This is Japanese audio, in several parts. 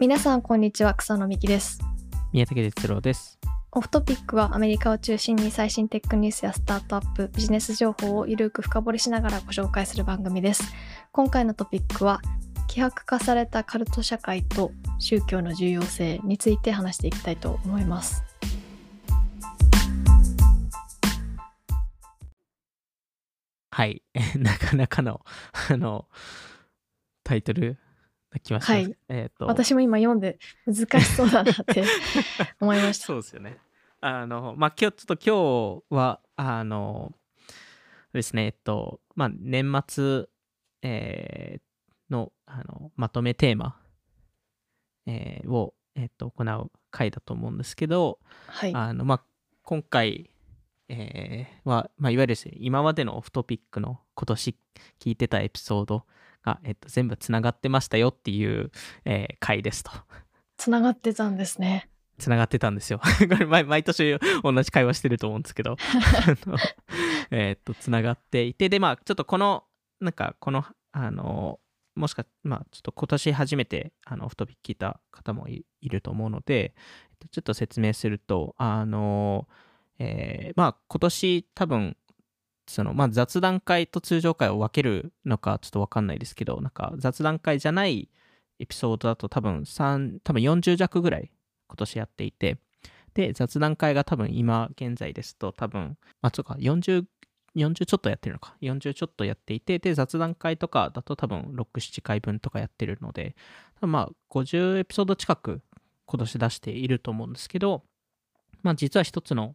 皆さんこんにちは草野美希です宮武哲郎です。オフトピックはアメリカを中心に最新テックニュースやスタートアップビジネス情報をゆるく深掘りしながらご紹介する番組です今回のトピックは希薄化されたカルト社会と宗教の重要性について話していきたいと思いますはい。なかなかの、あの、タイトルが来ました。はいえっ、と、私も今読んで難しそうだなって 思いましたそうですよね。あの、まあ、今日、ちょっと今日は、あの、ですね、えっと、まあ、年末、えーの、あの、まとめテーマ、えーを、えっと、行う回だと思うんですけど、はいあの、まあ、今回、えーは、まあ、いわゆるね今までのオフトピックの今年聞いてたエピソードが、えっと、全部つながってましたよっていう、えー回ですと。つながってたんですねつながってたんですよ。これ毎毎年同じ会話してると思うんですけど、えーっと、つながっていて、で、まあ、ちょっとこの、なんか、この、あの、もしか、まあ、ちょっと今年初めて、あの、オフトピック聞いた方もいいると思うので、えっとちょっと説明すると、あの、えーまあ、今年多分、その、まあ、雑談会と通常会を分けるのかちょっと分かんないですけど、なんか雑談会じゃないエピソードだと多分3、多分40弱ぐらい今年やっていて、で、雑談会が多分今現在ですと多分、まあ、そうか、40、40ちょっとやってるのか。40ちょっとやっていて、で、雑談会とかだと多分6、7回分とかやってるので、まあ、50エピソード近く今年出していると思うんですけど、まあ、実は一つの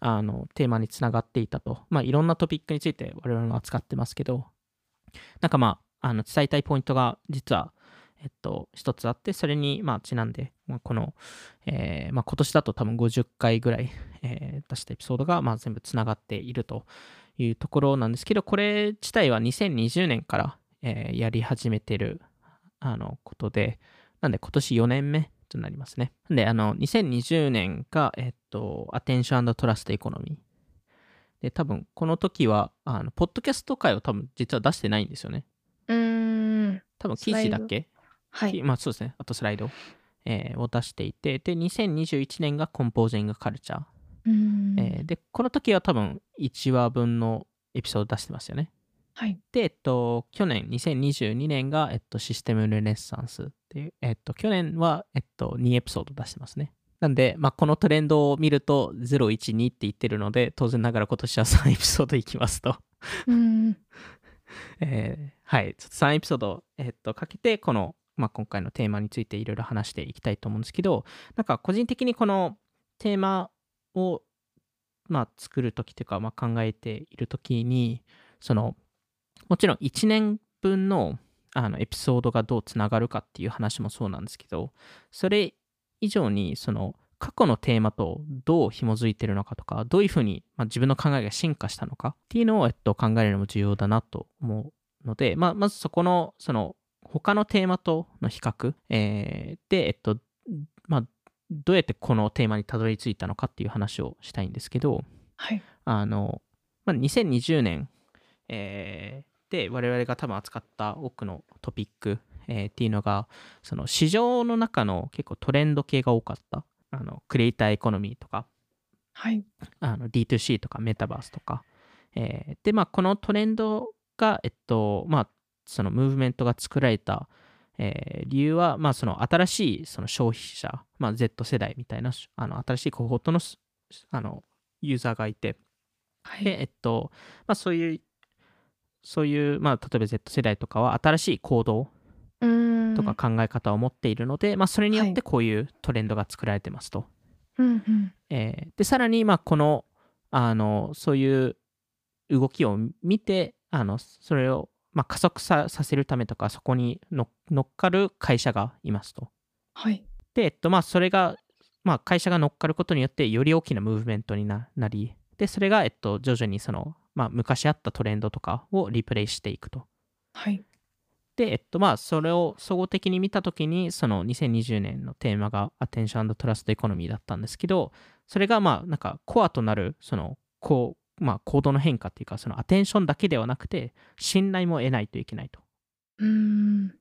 あのテーマにつながっていたと。まあ、いろんなトピックについて我々も扱ってますけど、なんかまあ、あの伝えたいポイントが実は、えっと、一つあって、それにまあちなんで、まあ、この、えーまあ、今年だと多分50回ぐらい、えー出したエピソードがまあ全部つながっているというところなんですけど、これ自体は2020年から、えーやり始めてるあのことで、なんで今年4年目となりますね。で、あの、2020年が、えっと、アテンショントラストエコノミー。で、多分、この時は、あの、ポッドキャスト会を多分、実は出してないんですよね。うーん多分、記事だけ、はいまあ、そうですね。あと、スライド、えーを出していて、で、2021年がコンポージングカルチャー。うーんえーで、この時は多分、1話分のエピソード出してますよね。はいで、えっと、去年、2022年が、えっと、システムルネッサンスっていう、えっと、去年は、えっと、2エピソード出してますね。なんで、まあ、このトレンドを見ると、0、1、2って言ってるので、当然ながら今年は3エピソードいきますと。うーん えーはい、ちょっと3エピソード、えっと、かけて、この、まあ、今回のテーマについていろいろ話していきたいと思うんですけど、なんか個人的にこのテーマを、まあ、作るときというか、まあ、考えているときに、その、もちろん1年分のあのエピソードがどうつながるかっていう話もそうなんですけど、それ以上に、その、過去のテーマとどう紐づいてるのかとか、どういうふうに、まあ、自分の考えが進化したのかっていうのを、えっと、考えるのも重要だなと思うので、まあ、まずそこの、その、他のテーマとの比較、えーで、えっと、まあ、どうやってこのテーマにたどり着いたのかっていう話をしたいんですけど、はい。あの、まあ、2020年、えーで我々が多分扱った多くのトピック、えーっていうのが、その市場の中の結構トレンド系が多かった。あの、クリエイターエコノミーとか、はいあの D2C とかメタバースとか。えーで、まあ、このトレンドが、えっと、まあ、そのムーブメントが作られた、えー理由は、まあ、その新しいその消費者、まあ、Z 世代みたいな、あの新しいコホートのすあのユーザーがいて、はいで、えっと、まあ、そういう、そういう、まあ、例えば Z 世代とかは新しい行動とか考え方を持っているので、まあ、それによっはいてこういうトレンドが作られてますと。うんうんえーで、さらに、まあ、この、あの、そういう動きを見て、あの、それを、まあ、加速ささせるためとか、そこにの乗っかる会社がいますと。はいで、えっと、まあ、それが、まあ、会社が乗っかることによって、より大きなムーブメントにななり、で、それが、えっと、徐々にその、まあ、昔あったトレンドとかをリプレイしていくと。はいで、えっと、まあ、それを総合的に見たときに、その2020年のテーマが Attention Trust Economy だったんですけど、それがまあ、なんかコアとなる、その、こう、まあ、行動の変化っていうか、そのアテンションだけではなくて、信頼も得ないといけないと。うーん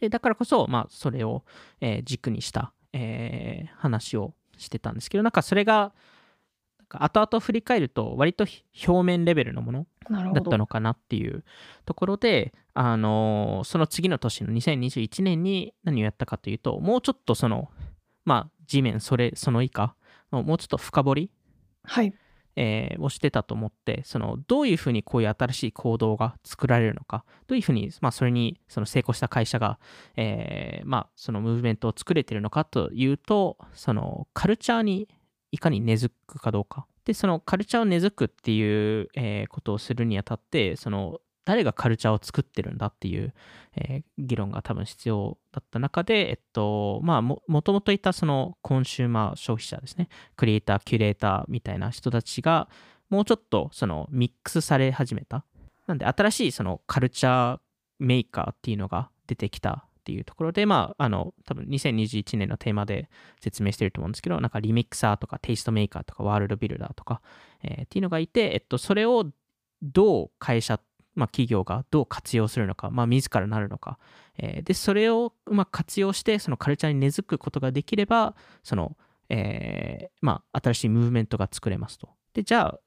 でだからこそ、まあ、それを、えー軸にした、えー話をしてたんですけどなんかそれが後々振り返ると割と表面レベルのものだったのかなっていうところで、あのーその次の年の2021年に何をやったかというともうちょっとそのまあ地面それその以下のもうちょっと深掘りはい。えーをしてたと思ってそのどういうふうにこういう新しい行動が作られるのかどういうふうに、まあ、それにその成功した会社が、えーまあ、そのムーブメントを作れてるのかというとそのカルチャーにいかに根付くかどうかでそのカルチャーを根付くっていう、えーことをするにあたってその誰がカルチャーを作ってるんだっていう、えー議論が多分必要だった中で、えっと、まあも、ともといたそのコンシューマー消費者ですね、クリエイター、キュレーターみたいな人たちが、もうちょっとそのミックスされ始めた。なんで、新しいそのカルチャーメーカーっていうのが出てきたっていうところで、まあ、あの、多分2021年のテーマで説明してると思うんですけど、なんかリミクサーとかテイストメーカーとかワールドビルダーとか、えーっていうのがいて、えっと、それをどう会社、まあ、企業がどう活用するのか、まあ、自らなるのか、えーで、それをうまく活用して、そのカルチャーに根付くことができれば、その、えーまあ、新しいムーブメントが作れますと。で、じゃあ、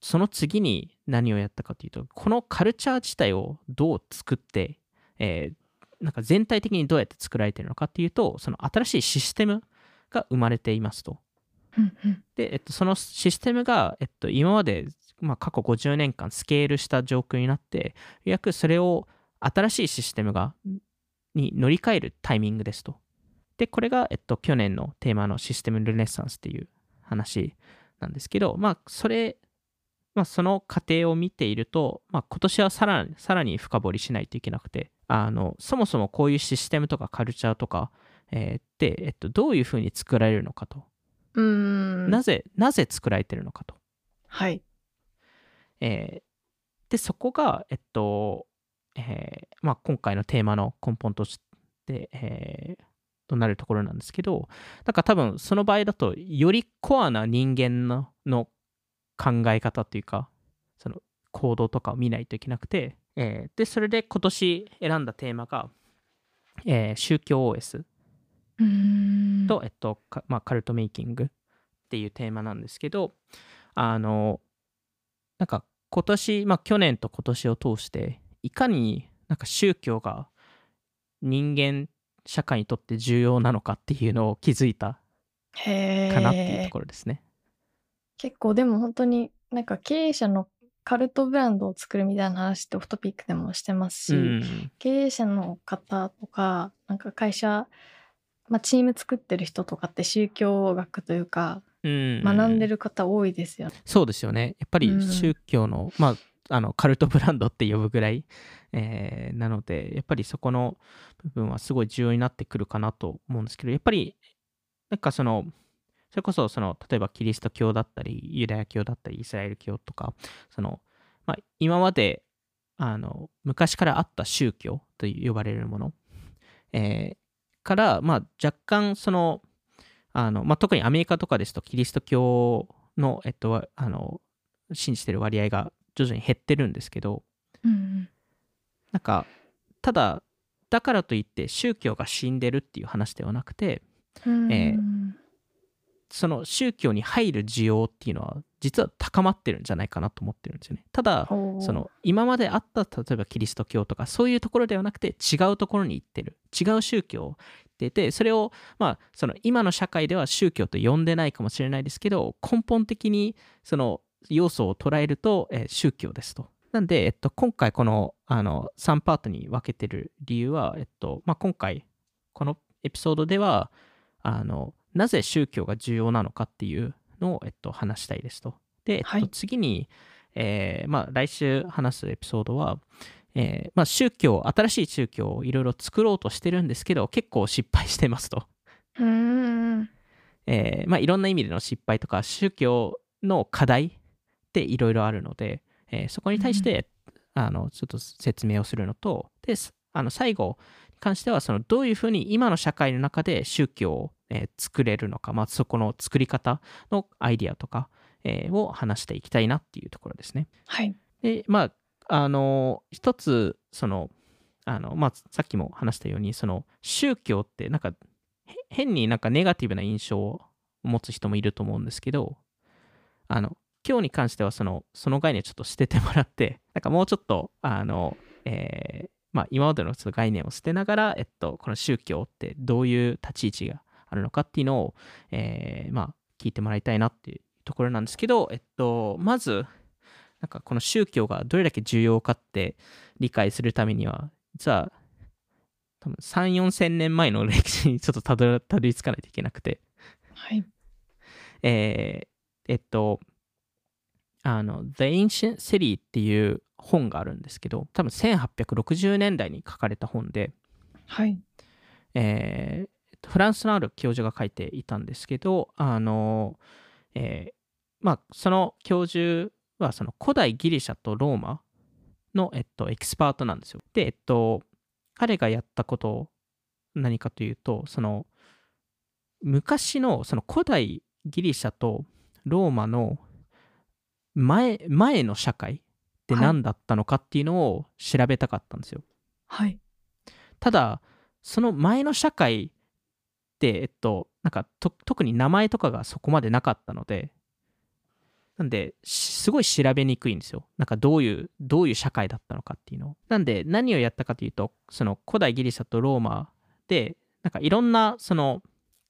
その次に何をやったかというと、このカルチャー自体をどう作って、えーなんか全体的にどうやって作られているのかっていうと、その新しいシステムが生まれていますと。で、えっと、そのシステムが、えっと、今まで、まあ、過去50年間スケールした状況になって、ようやくそれを新しいシステムがに乗り換えるタイミングですと。で、これが、えっと、去年のテーマのシステムルネッサンスっていう話なんですけど、まあ、それ、まあ、その過程を見ていると、まあ、今年はさらにさらに深掘りしないといけなくて、あの、そもそもこういうシステムとかカルチャーとか、えーって、えっと、どういうふうに作られるのかと。うーんなぜ、なぜ作られてるのかと。はいえーで、そこが、えっと、えーまあ、今回のテーマの根本として、えーとなるところなんですけど、なんか多分その場合だと、よりコアな人間のの考え方というか、その行動とかを見ないといけなくて、えーで、それで今年選んだテーマが、えー宗教 OS と、えっとかまあ、カルトメイキングっていうテーマなんですけどあのなんか今年、まあ、去年と今年を通していかになんか宗教が人間社会にとって重要なのかっていうのを気づいたへかなっていうえところですね。結構でも本当になんか経営者のカルトブランドを作るみたいな話ってオフトピックでもしてますし、うん、経営者の方とかなんか会社、まあ、チーム作ってる人とかって宗教学というかうん学んでる方多いですよね。そうですよね。やっぱりうん宗教の、まあ、あのカルトブランドって呼ぶぐらい、えーなので、やっぱりそこの部分はすごい重要になってくるかなと思うんですけど、やっぱり、なんかその、それこそその、例えばキリスト教だったり、ユダヤ教だったり、イスラエル教とか、その、まあ、今まで、あの、昔からあった宗教と呼ばれるもの、えーから、まあ、若干その、あの、まあ、特にアメリカとかですと、キリスト教の、えっと、わあの、信じてる割合が徐々に減ってるんですけど、うんなんか、ただ、だからといって宗教が死んでるっていう話ではなくて、うん。えその宗教に入る需要っていうのは、実は高まってるんじゃないかなと思ってるんですよね。ただ、その今まであった例えばキリスト教とかそういうところではなくて違うところに行ってる違う宗教を行っていてそれをまあその今の社会では宗教と呼んでないかもしれないですけど根本的にその要素を捉えると、えー宗教ですと。なんで、えっと、今回このあの3パートに分けてる理由は、えっとまあ、今回このエピソードではあのなぜ宗教が重要なのかっていうのを、えっと、話したいですと。で、えっとはい。次に、えーまあ、来週話すエピソードは、えーまあ、宗教新しい宗教をいろいろ作ろうとしてるんですけど結構失敗してますと、うーん。えーまあ、いろんな意味での失敗とか宗教の課題っていろいろあるので、えーそこに対して、あのちょっと説明をするのとですあの最後に関してはそのどういうふうに今の社会の中で宗教を、えー作れるのか、まあ、そこの作り方のアイディアとか、えーを話していきたいなっていうところですね。はいで、まあ、あの、一つ、その、あの、まあ、さっきも話したようにその宗教ってなんか変になんかネガティブな印象を持つ人もいると思うんですけどあの今日に関してはそのその概念をちょっと捨ててもらって なんかもうちょっとあの、えーまあ、今までのちょっと概念を捨てながら、えっと、この宗教ってどういう立ち位置があるのかっていうのを、えー、まあ、聞いてもらいたいなっていうところなんですけど、えっと、まず、なんかこの宗教がどれだけ重要かって理解するためには、実は、多分3、4千年前の歴史にちょっとたどり着かないといけなくて。はい。えー、えっと、あの、The Ancient City っていう本があるんですけど、多分1860年代に書かれた本で、はい。えー、フランスのある教授が書いていたんですけど、あの、えー、まあ、その教授はその古代ギリシャとローマの、えっと、エキスパートなんですよ。で、えっと、彼がやったこと何かというと、その昔のその古代ギリシャとローマの前前の社会って何だったのかっていうのを調べたかったんですよ。はい。ただ、その前の社会えっと、なんか特に名前とかがそこまでなかったので、なんで、すごい調べにくいんですよ。なんかどういう、どういう社会だったのかっていうのを。なんで、何をやったかというと、その古代ギリシャとローマで、なんかいろんなその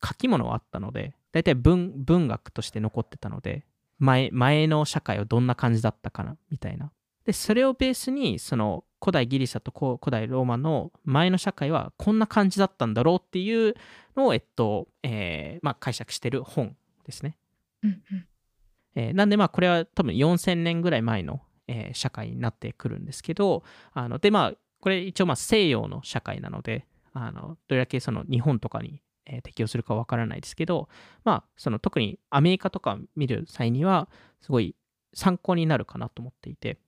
書き物があったので、大体文文学として残ってたので、前前の社会はどんな感じだったかなみたいな。で、それをベースに、その古代ギリシャと古代ローマの前の社会はこんな感じだったんだろうっていうのを、えっと、えー、まあ、解釈してる本ですね。うんうんえー、なんでまあこれは多分4000年ぐらい前の、えー、社会になってくるんですけどあのでまあこれ一応まあ西洋の社会なのであのどれだけその日本とかにえー、適用するかわからないですけど、まあ、その特にアメリカとか見る際には、すごい参考になるかなと思っていて、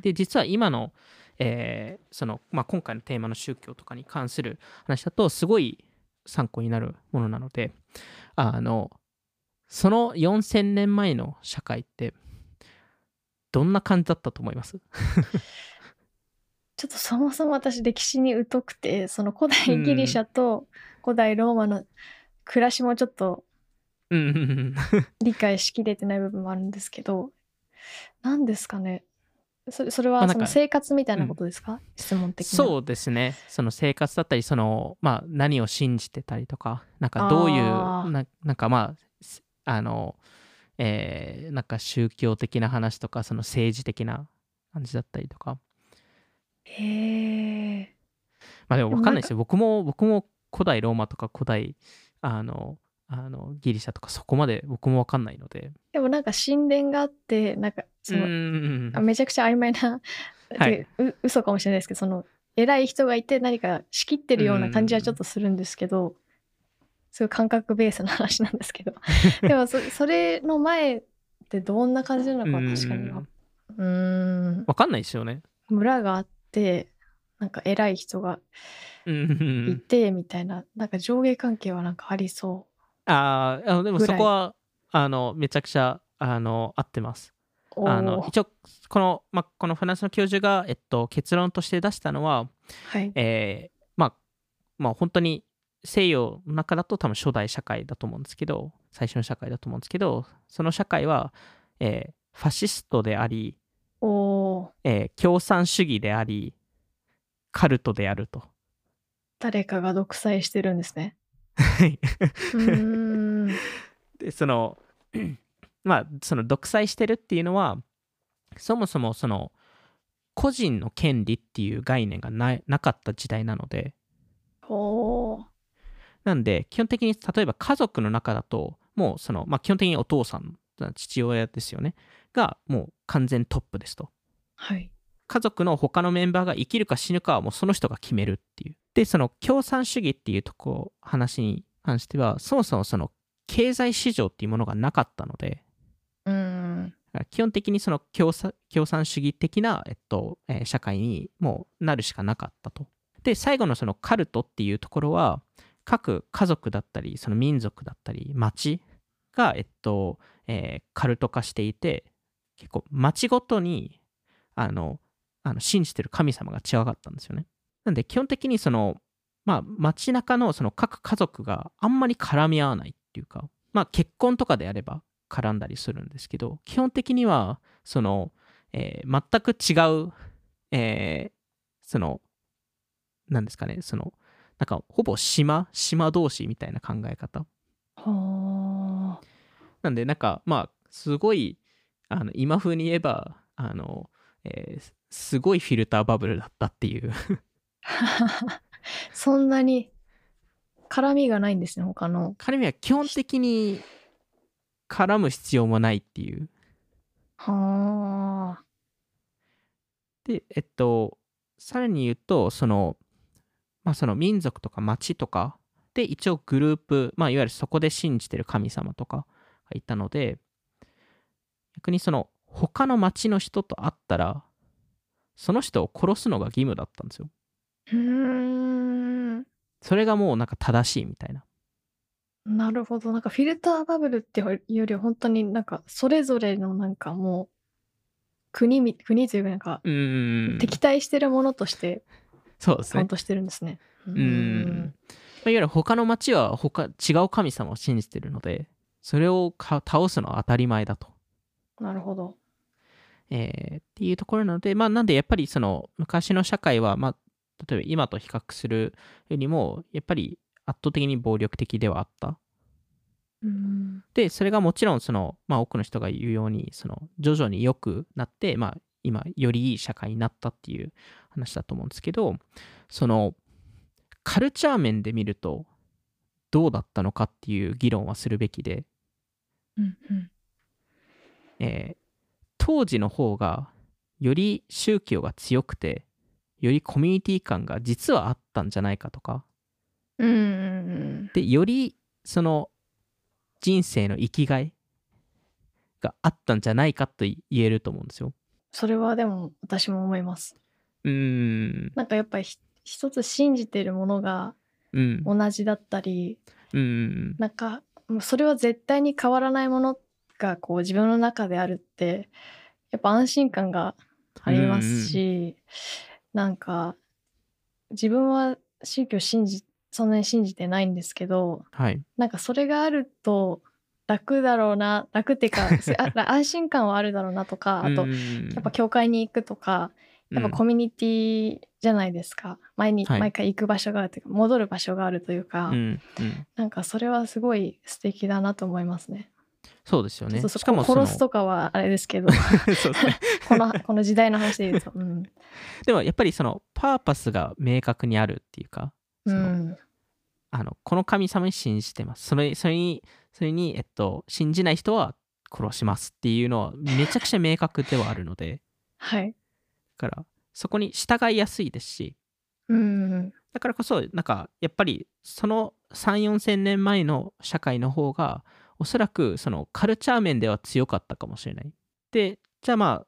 で、実は今の、えー、その、まあ、今回のテーマの宗教とかに関する話だと、すごい参考になるものなので、あの、その4000年前の社会って、どんな感じだったと思います？ちょっとそもそも私歴史に疎くてその古代ギリシャと古代ローマの暮らしもちょっと 理解しきれてない部分もあるんですけど何ですかねそれそれはその生活みたいなことですか、うん、質問的にそうですね。その生活だったりその、まあ、何を信じてたりとかなんかどういうななんかまああのえー、なんか宗教的な話とかその政治的な感じだったりとか。へえ。まあでも分かんないですよ。僕も、僕も古代ローマとか古代、あの、あのギリシャとかそこまで僕も分かんないので。でもなんか神殿があって、なんかその、めちゃくちゃ曖昧な、はい、う嘘かもしれないですけど、その偉い人がいて何か仕切ってるような感じはちょっとするんですけど、すごい感覚ベースの話なんですけど。でもそそれの前ってどんな感じなのか確かには。うん。分かんないですよね。村があって、なんか偉い人がいてみたいな、なんか上下関係はなんかありそう。ああ、でもそこは、あの、めちゃくちゃ、あの、合ってます。あの一応この,、ま、このフランスの教授が、えっと、結論として出したのは、はい。えー、まあまあ本当に西洋の中だと多分初代社会だと思うんですけど最初の社会だと思うんですけどその社会は、えー、ファシストでありおえー、共産主義でありカルトであると。誰かが独裁してるんですね。はい でその まあその独裁してるっていうのはそもそもその個人の権利っていう概念がななかった時代なのでなんで基本的に例えば家族の中だともうその、まあ、基本的にお父さん父親ですよねがもう完全トップですと。はい。家族の他のメンバーが生きるか死ぬかはもうその人が決めるっていう。で、その共産主義っていうとこ、話に関しては、そもそもその経済市場っていうものがなかったので、うん基本的にその共産共産主義的な、えっとえー、社会にもうなるしかなかったと。で、最後のそのカルトっていうところは、各家族だったり、その民族だったり、町が、えっと、えー、カルト化していて、結構町ごとにあのあの信じてる神様が違かったんですよね。なんで基本的にそのまあ街中のその各家族があんまり絡み合わないっていうかまあ結婚とかであれば絡んだりするんですけど基本的にはその、えー全く違う、えーそのなんですかねそのなんかほぼ島島同士みたいな考え方。はあ。なんでなんかまあすごいあの今風に言えばあの、えーすごいフィルターバブルだったっていう そんなに絡みがないんですね他の。彼には基本的に絡む必要もないっていう。はあ。でえっとさらに言うとそのまあその民族とか町とかで一応グループまあいわゆるそこで信じてる神様とかがいたので逆にその他の町の人と会ったらその人を殺すのが義務だったんですようーん。それがもうなんか正しいみたいな。なるほど。なんかフィルターバブルっていうよりは本当になんかそれぞれのなんかもう国み国というかなんか敵対してるものとしてそうですね。カウントしてるんですね。うんまあいわゆる他の町は他違う神様を信じてるのでそれをか倒すのは当たり前だと。なるほど。えーっていうところなので、まあ、なんでやっぱりその昔の社会は、まあ、例えば今と比較するよりも、やっぱり圧倒的に暴力的ではあった。うんで、それがもちろん、その、まあ、多くの人が言うように、その、徐々に良くなって、まあ、今、よりいい社会になったっていう話だと思うんですけど、その、カルチャー面で見ると、どうだったのかっていう議論はするべきで、うんうんえー当時の方がより宗教が強くてよりコミュニティ感が実はあったんじゃないかとか。うん。うんでよりその人生の生きがいがあったんじゃないかと言えると思うんですよ。それはでも私も思います。うーん。なんかやっぱりひ一つ信じてるものがうん。同じだったりうん。なんかそれは絶対に変わらないものがこう自分の中であるってやっぱ安心感がありますし、なんか自分は宗教信じそんなに信じてないんですけどはい。なんかそれがあると楽だろうな楽っていうか 安心感はあるだろうなとかあとうんやっぱ教会に行くとかやっぱコミュニティじゃないですか、毎日はい。毎回行く場所があるというか戻る場所があるというか、うんうん。なんかそれはすごい素敵だなと思いますね。そうですよね。しかも 殺すとかはあれですけど。このこの時代の話で言うと。うん。でもやっぱりそのパーパスが明確にあるっていうかそのうんあのこの神様に信じてます。それそれにそれに、えっと、信じない人は殺しますっていうのはめちゃくちゃ明確ではあるので。はい。だからそこに従いやすいですし。うんだからこそなんかやっぱりその3 4千年前の社会の方がおそらくそのカルチャー面では強かったかもしれない。でじゃあまあ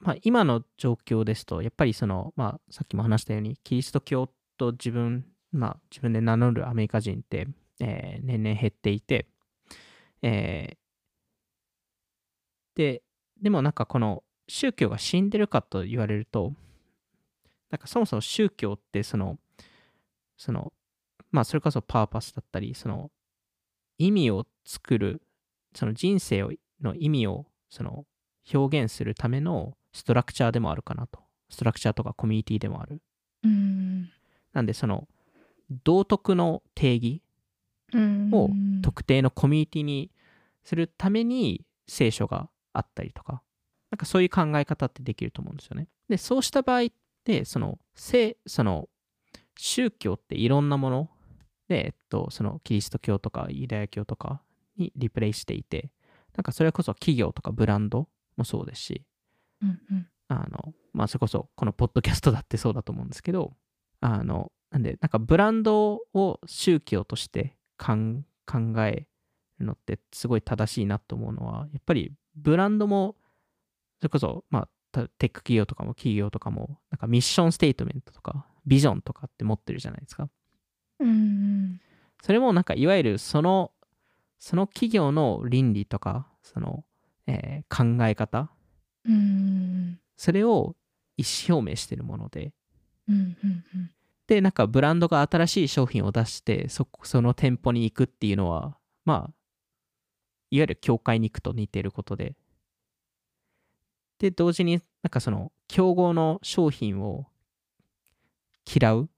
まあ、今の状況ですとやっぱりその、まあ、さっきも話したようにキリスト教と自分、まあ、自分で名乗るアメリカ人って、えー年々減っていて、えーででもなんかこの宗教が死んでるかと言われるとなんかそもそも宗教ってそのそのまあそれこそパーパスだったりその意味を作るその人生をの意味をその表現するためのストラクチャーでもあるかなと。ストラクチャーとかコミュニティでもある。うん。なんでその道徳の定義うん。を特定のコミュニティにするために聖書があったりとか。なんかそういう考え方ってできると思うんですよね。でそうした場合ってその聖その宗教っていろんなもので、えっと、そのキリスト教とかユダヤ教とかにリプレイしていてなんかそれこそ企業とかブランドもそうですしうんうんあの、まあ、それこそ、このポッドキャストだってそうだと思うんですけど、あの、なんで、なんかブランドを宗教として考えるのってすごい正しいなと思うのは、やっぱりブランドも、それこそ、まあ、たテック企業とかも企業とかも、なんかミッションステートメントとか、ビジョンとかって持ってるじゃないですか。うんそれもなんかいわゆるその、その企業の倫理とか、その、えー考え方、うん。それを意思表明してるもので。うんうんうん。でなんかブランドが新しい商品を出してそその店舗に行くっていうのはまあいわゆる教会に行くと似てることで。で同時になんかその競合の商品を嫌う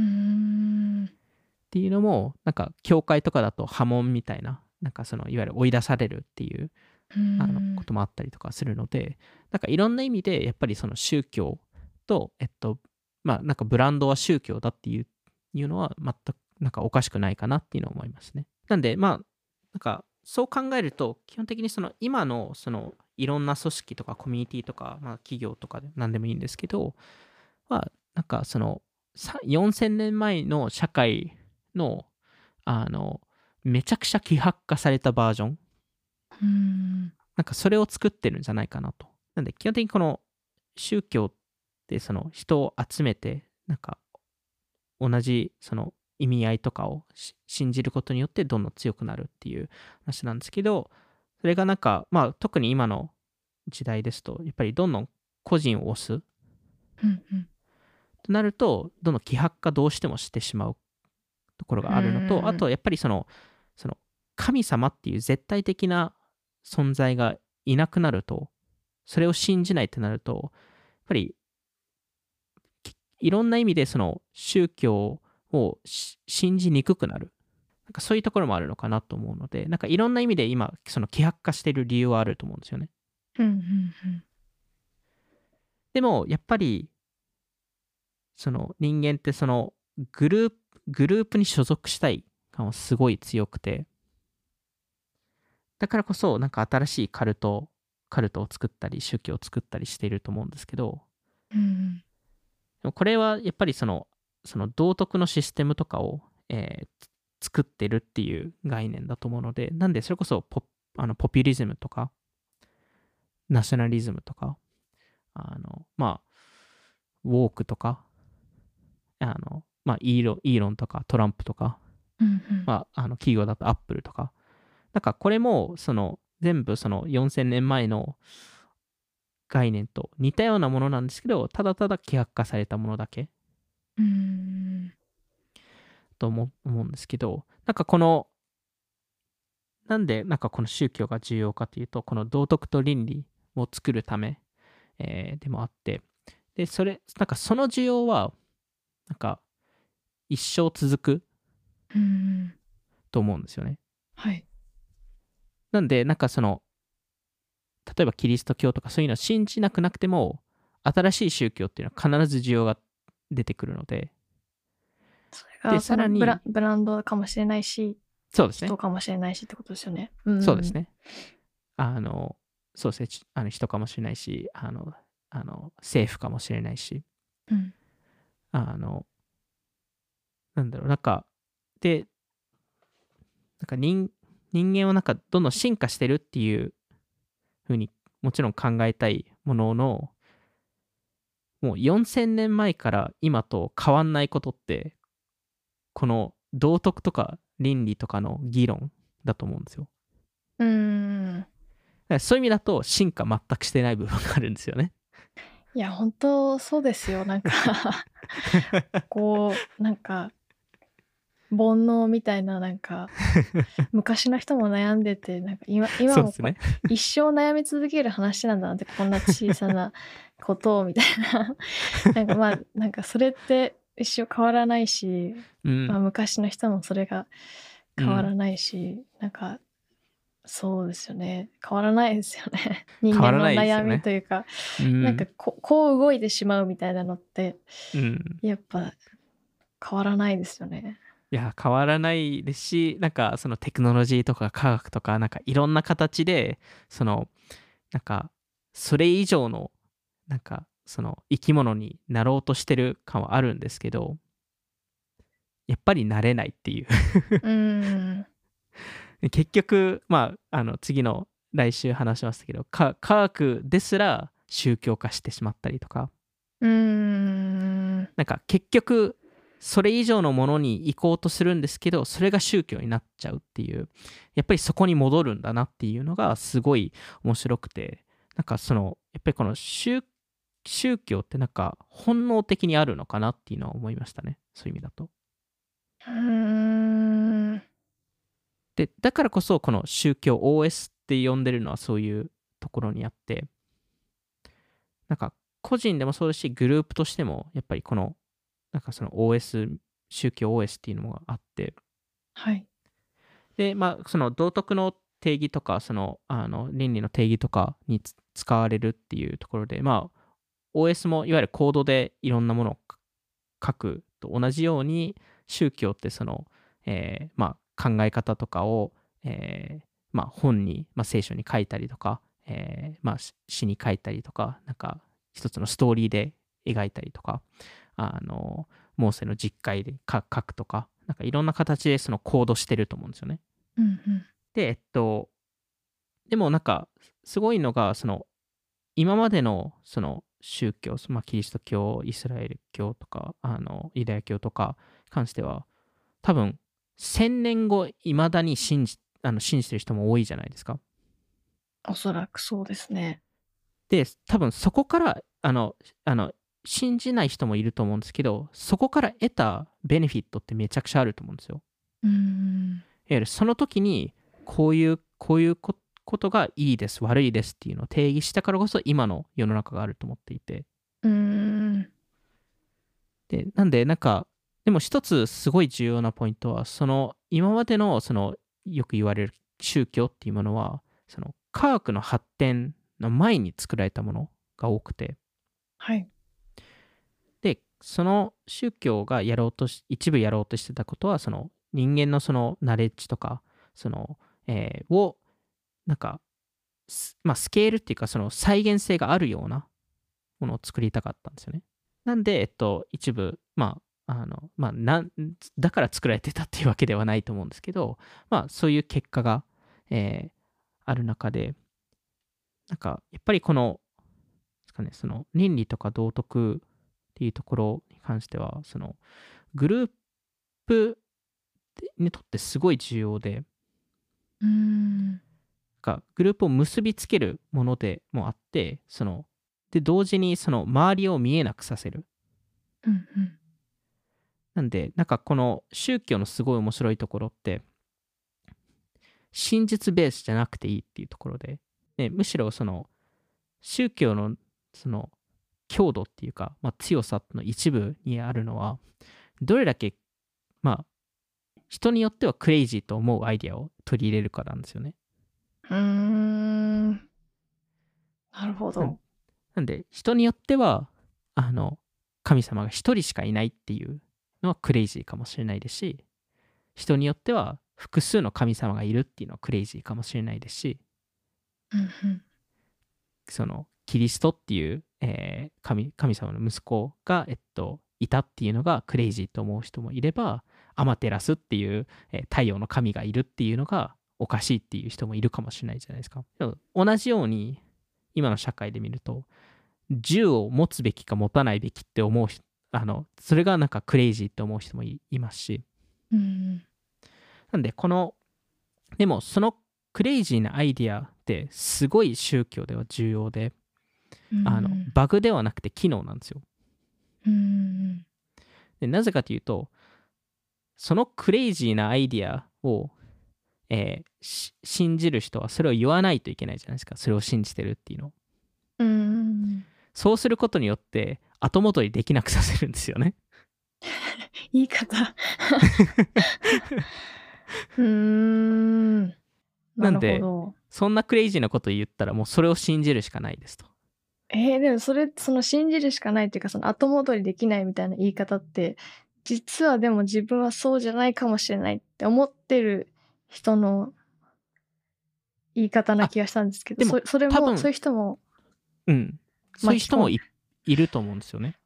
っていうのもなんか教会とかだと波紋みたいななんかそのいわゆる追い出されるっていううんあのこともあったりとかするのでなんかいろんな意味でやっぱりその宗教とえっとまあなんかブランドは宗教だっていういうのは全くなんかおかしくないかなっていうのを思いますね。なんでまあなんかそう考えると基本的にその今のそのいろんな組織とかコミュニティとか、まあ、企業とかで何でもいいんですけどまあなんかそのさ4000年前の社会のあのめちゃくちゃ希薄化されたバージョン。うん。なんかそれを作ってるんじゃないかなと。なんで基本的にこの宗教ってその人を集めてなんか同じその意味合いとかをし信じることによってどんどん強くなるっていう話なんですけどそれがなんかまあ特に今の時代ですとやっぱりどんどん個人を押す。うんうんとなるとどんどん希薄化どうしてもしてしまうところがあるのうん。とあとやっぱりそのその神様っていう絶対的な存在がいなくなるとそれを信じないってなるとやっぱりきいろんな意味でその宗教をし信じにくくなる。なんかそういうところもあるのかなと思うのでなんかいろんな意味で今その希薄化している理由はあると思うんですよね。でもやっぱりその人間ってそのグループグループに所属したい感はすごい強くて。だからこそなんか新しいカルトカルトを作ったり宗教を作ったりしていると思うんですけど。うんでもこれはやっぱりそのその道徳のシステムとかを、えー作ってるっていう概念だと思うのでなんでそれこそポあのポピュリズムとかナショナリズムとかあのまあウォークとかあのまあイーロンイーロンとかトランプとかうんうん。まあ、あの企業だとアップルとか、なんかこれもその全部その4000年前の概念と似たようなものなんですけど、ただただ希薄化されたものだけ。うん。と思思うんですけど、なんかこの、なんでなんかこの宗教が重要かというと、この道徳と倫理を作るため、えーでもあって、で、それ、なんかその需要は、なんか一生続くうんと思うんですよね。はいなんで、なんかその、例えばキリスト教とかそういうのを信じなくなくても、新しい宗教っていうのは必ず需要が出てくるので、それがでさらにブランドかもしれないしそうですね人。かもしれないしってことですよね。んそうです。ね。あの、そうですね。ちあの人かもしれないし、あの、あの政府かもしれないし、うんあの、なんだろう、なんか、で、なんか人人間をなんかどんどん進化してるっていうふうにもちろん考えたいものの、もう4000年前から今と変わんないことって、この道徳とか倫理とかの議論だと思うんですよ。うんそういう意味だと進化全くしてない部分があるんですよね。いや本当そうですよ。なんか こうなんか煩悩みたいななんか 昔の人も悩んでてなんか今今もね。一生悩み続ける話なんだなってこんな小さなことをみたいな。なんかまあなんかそれって一生変わらないし、うん。まあ、昔の人もそれが変わらないし、なんかそうですよね。変わらないですよね。人間の悩みというか、うん。なんかここう動いてしまうみたいなのってうん。やっぱ変わらないですよね。いや変わらないですしなんかそのテクノロジーとか科学とかなんかいろんな形でそのなんかそれ以上のなんかその生き物になろうとしてる感はあるんですけどやっぱりなれないっていう。うん結局まああの次の来週話しますけどか科学ですら宗教化してしまったりとか。うん。なんか結局それ以上のものに行こうとするんですけどそれが宗教になっちゃうっていう。やっぱりそこに戻るんだなっていうのがすごい面白くて。なんかそのやっぱりこの宗宗教ってなんか本能的にあるのかなっていうのは思いましたね。そういう意味だと。うーん。でだからこそこの宗教 OS って呼んでるのはそういうところにあってなんか個人でもそうですしグループとしてもやっぱりこのなんかその OS 宗教 OS っていうのがあってはい。でまあその道徳の定義とかそのあの倫理の定義とかにつ使われるっていうところでまあ OS もいわゆるコードでいろんなものを書くと同じように宗教ってその、えーまあ、考え方とかを、えーまあ、本に、まあ、聖書に書いたりとか、えーまあ、し詩に書いたりとかなんか一つのストーリーで描いたりとかあのモーセの実会で書書くとかなんかいろんな形でそのコードしてると思うんですよね。うんうん。で、えっと、でもなんか、すごいのが、その、今までの、その、宗教、まあ、キリスト教、イスラエル教とか、あの、ユダヤ教とかに関しては、多分、1000年後、いまだに信じ、あの信じてる人も多いじゃないですか。おそらくそうですね。で、多分そこから、あの、あの、信じない人もいると思うんですけど、そこから得たベネフィットってめちゃくちゃあると思うんですよ。うーん。いわゆるその時にこういうこういうこことがいいです悪いですっていうのを定義したからこそ今の世の中があると思っていてうーん。でなんでなんかでも一つすごい重要なポイントはその今までのそのよく言われる宗教っていうものはその科学の発展の前に作られたものが多くてはい。でその宗教がやろうとし一部やろうとしてたことはその人間のそのナレッジとかその、えーをなんかス,、まあ、スケールっていうかその再現性があるようなものを作りたかったんですよね。なんで、えっと、一部まああのまあなんだから作られてたっていうわけではないと思うんですけどまあそういう結果が、えーある中でなんかやっぱりこのですかねその倫理とか道徳っていうところに関してはそのグループにとってすごい重要でうーん。なんかグループを結びつけるものでもあってそので同時にその周りを見えなくさせるうんうん。なんでなんかこの宗教のすごい面白いところって真実ベースじゃなくていいっていうところで、ね、むしろその宗教のその強度っていうか、まあ、強さの一部にあるのはどれだけまあ人によってはクレイジーと思うアイデアを取り入れるかなんですよね。うーん。なるほど。うんなんで人によってはあの神様が一人しかいないっていうのはクレイジーかもしれないですし人によっては複数の神様がいるっていうのはクレイジーかもしれないですしうんうん。そのキリストっていう、えー神神様の息子が、えっと、いたっていうのがクレイジーと思う人もいればアマテラスっていう、えー太陽の神がいるっていうのがおかしいっていう人もいるかもしれないじゃないですか。でも同じように今の社会で見ると銃を持つべきか持たないべきって思う人あのそれがなんかクレイジーって思う人もいいますしうんなんでこのでもそのクレイジーなアイディアってすごい宗教では重要でうん。あのバグではなくて機能なんですよ。うんでなぜかというとそのクレイジーなアイディアを、えーし信じる人はそれを言わないといけないじゃないですかそれを信じてるっていうのをうん。うん。そうすることによって後戻りできなくさせるんですよね言い方。うーん。なんでそんなクレイジーなこと言ったらもうそれを信じるしかないですとえー、でもそれ、その信じるしかないっていうか、その後戻りできないみたいな言い方って、実はでも自分はそうじゃないかもしれないって思ってる人の言い方な気がしたんですけど、でもそそれも、そういう人も、うんそういう人もいいると思うんですよね。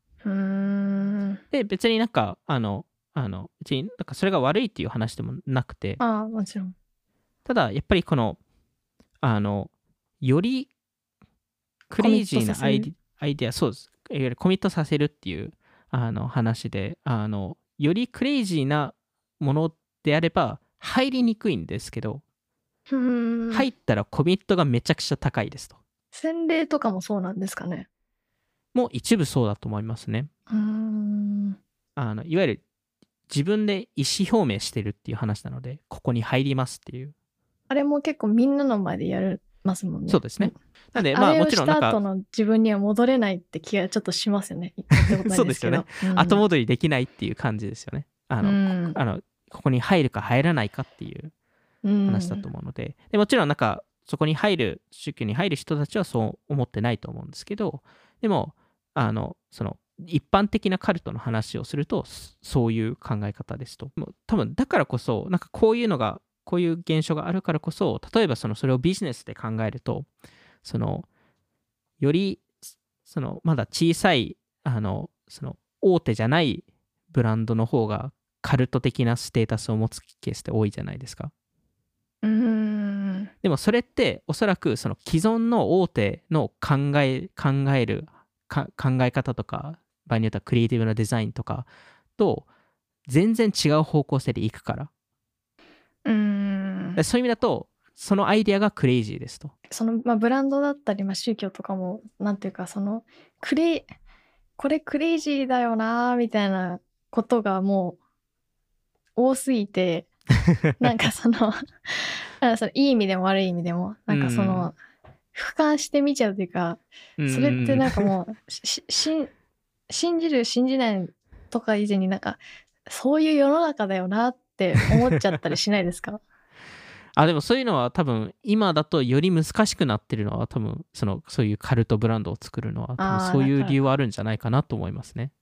で別になんかあのあの別になんかそれが悪いっていう話でもなくてああ、もちろん。ただやっぱりこのあのよりクレイジーなアイディアイデアそうですいわゆるコミットさせるっていうあの話であのよりクレイジーなものであれば入りにくいんですけど。入ったらコミットがめちゃくちゃ高いですと洗礼とかもそうなんですかね。も一部そうだと思いますね。うーんあのいわゆる自分で意思表明してるっていう話なのでここに入りますっていう、あれも結構みんなの前でやるますもんね。そうですね。なんでまあもちろんなんかの自分には戻れないって気がちょっとしますよね。そうですよね。うん後戻りできないっていう感じですよね。あの、うんあのここに入るか入らないかっていう話だと思うので,、でもちろんなんかそこに入る宗教に入る人たちはそう思ってないと思うんですけどでもあのその一般的なカルトの話をするとそういう考え方ですともう多分だからこそなんかこういうのがこういう現象があるからこそ例えばそのそれをビジネスで考えるとそのよりそのまだ小さいあのその大手じゃないブランドの方がカルト的なステータスを持つケースって多いじゃないですか。うんでもそれっておそらくその既存の大手の考え考えるか考え方とか場合によってはクリエイティブなデザインとかと全然違う方向性でいくから。うーん。でそういう意味だとそのアイデアがクレイジーですと。その、まあ、ブランドだったり、まあ、宗教とかもなんていうかそのクレイこれクレイジーだよなーみたいなことがもう多すぎて なんかそのあそのいい意味でも悪い意味でもなんかその、俯瞰して見ちゃうというかそれってなんかもうし し信じる信じないとか以前になんかそういう世の中だよなって思っちゃったりしないですか？あでもそういうのは多分今だとより難しくなってるのは多分そのそういうカルトブランドを作るのは多分そういう理由はあるんじゃないかなと思いますね。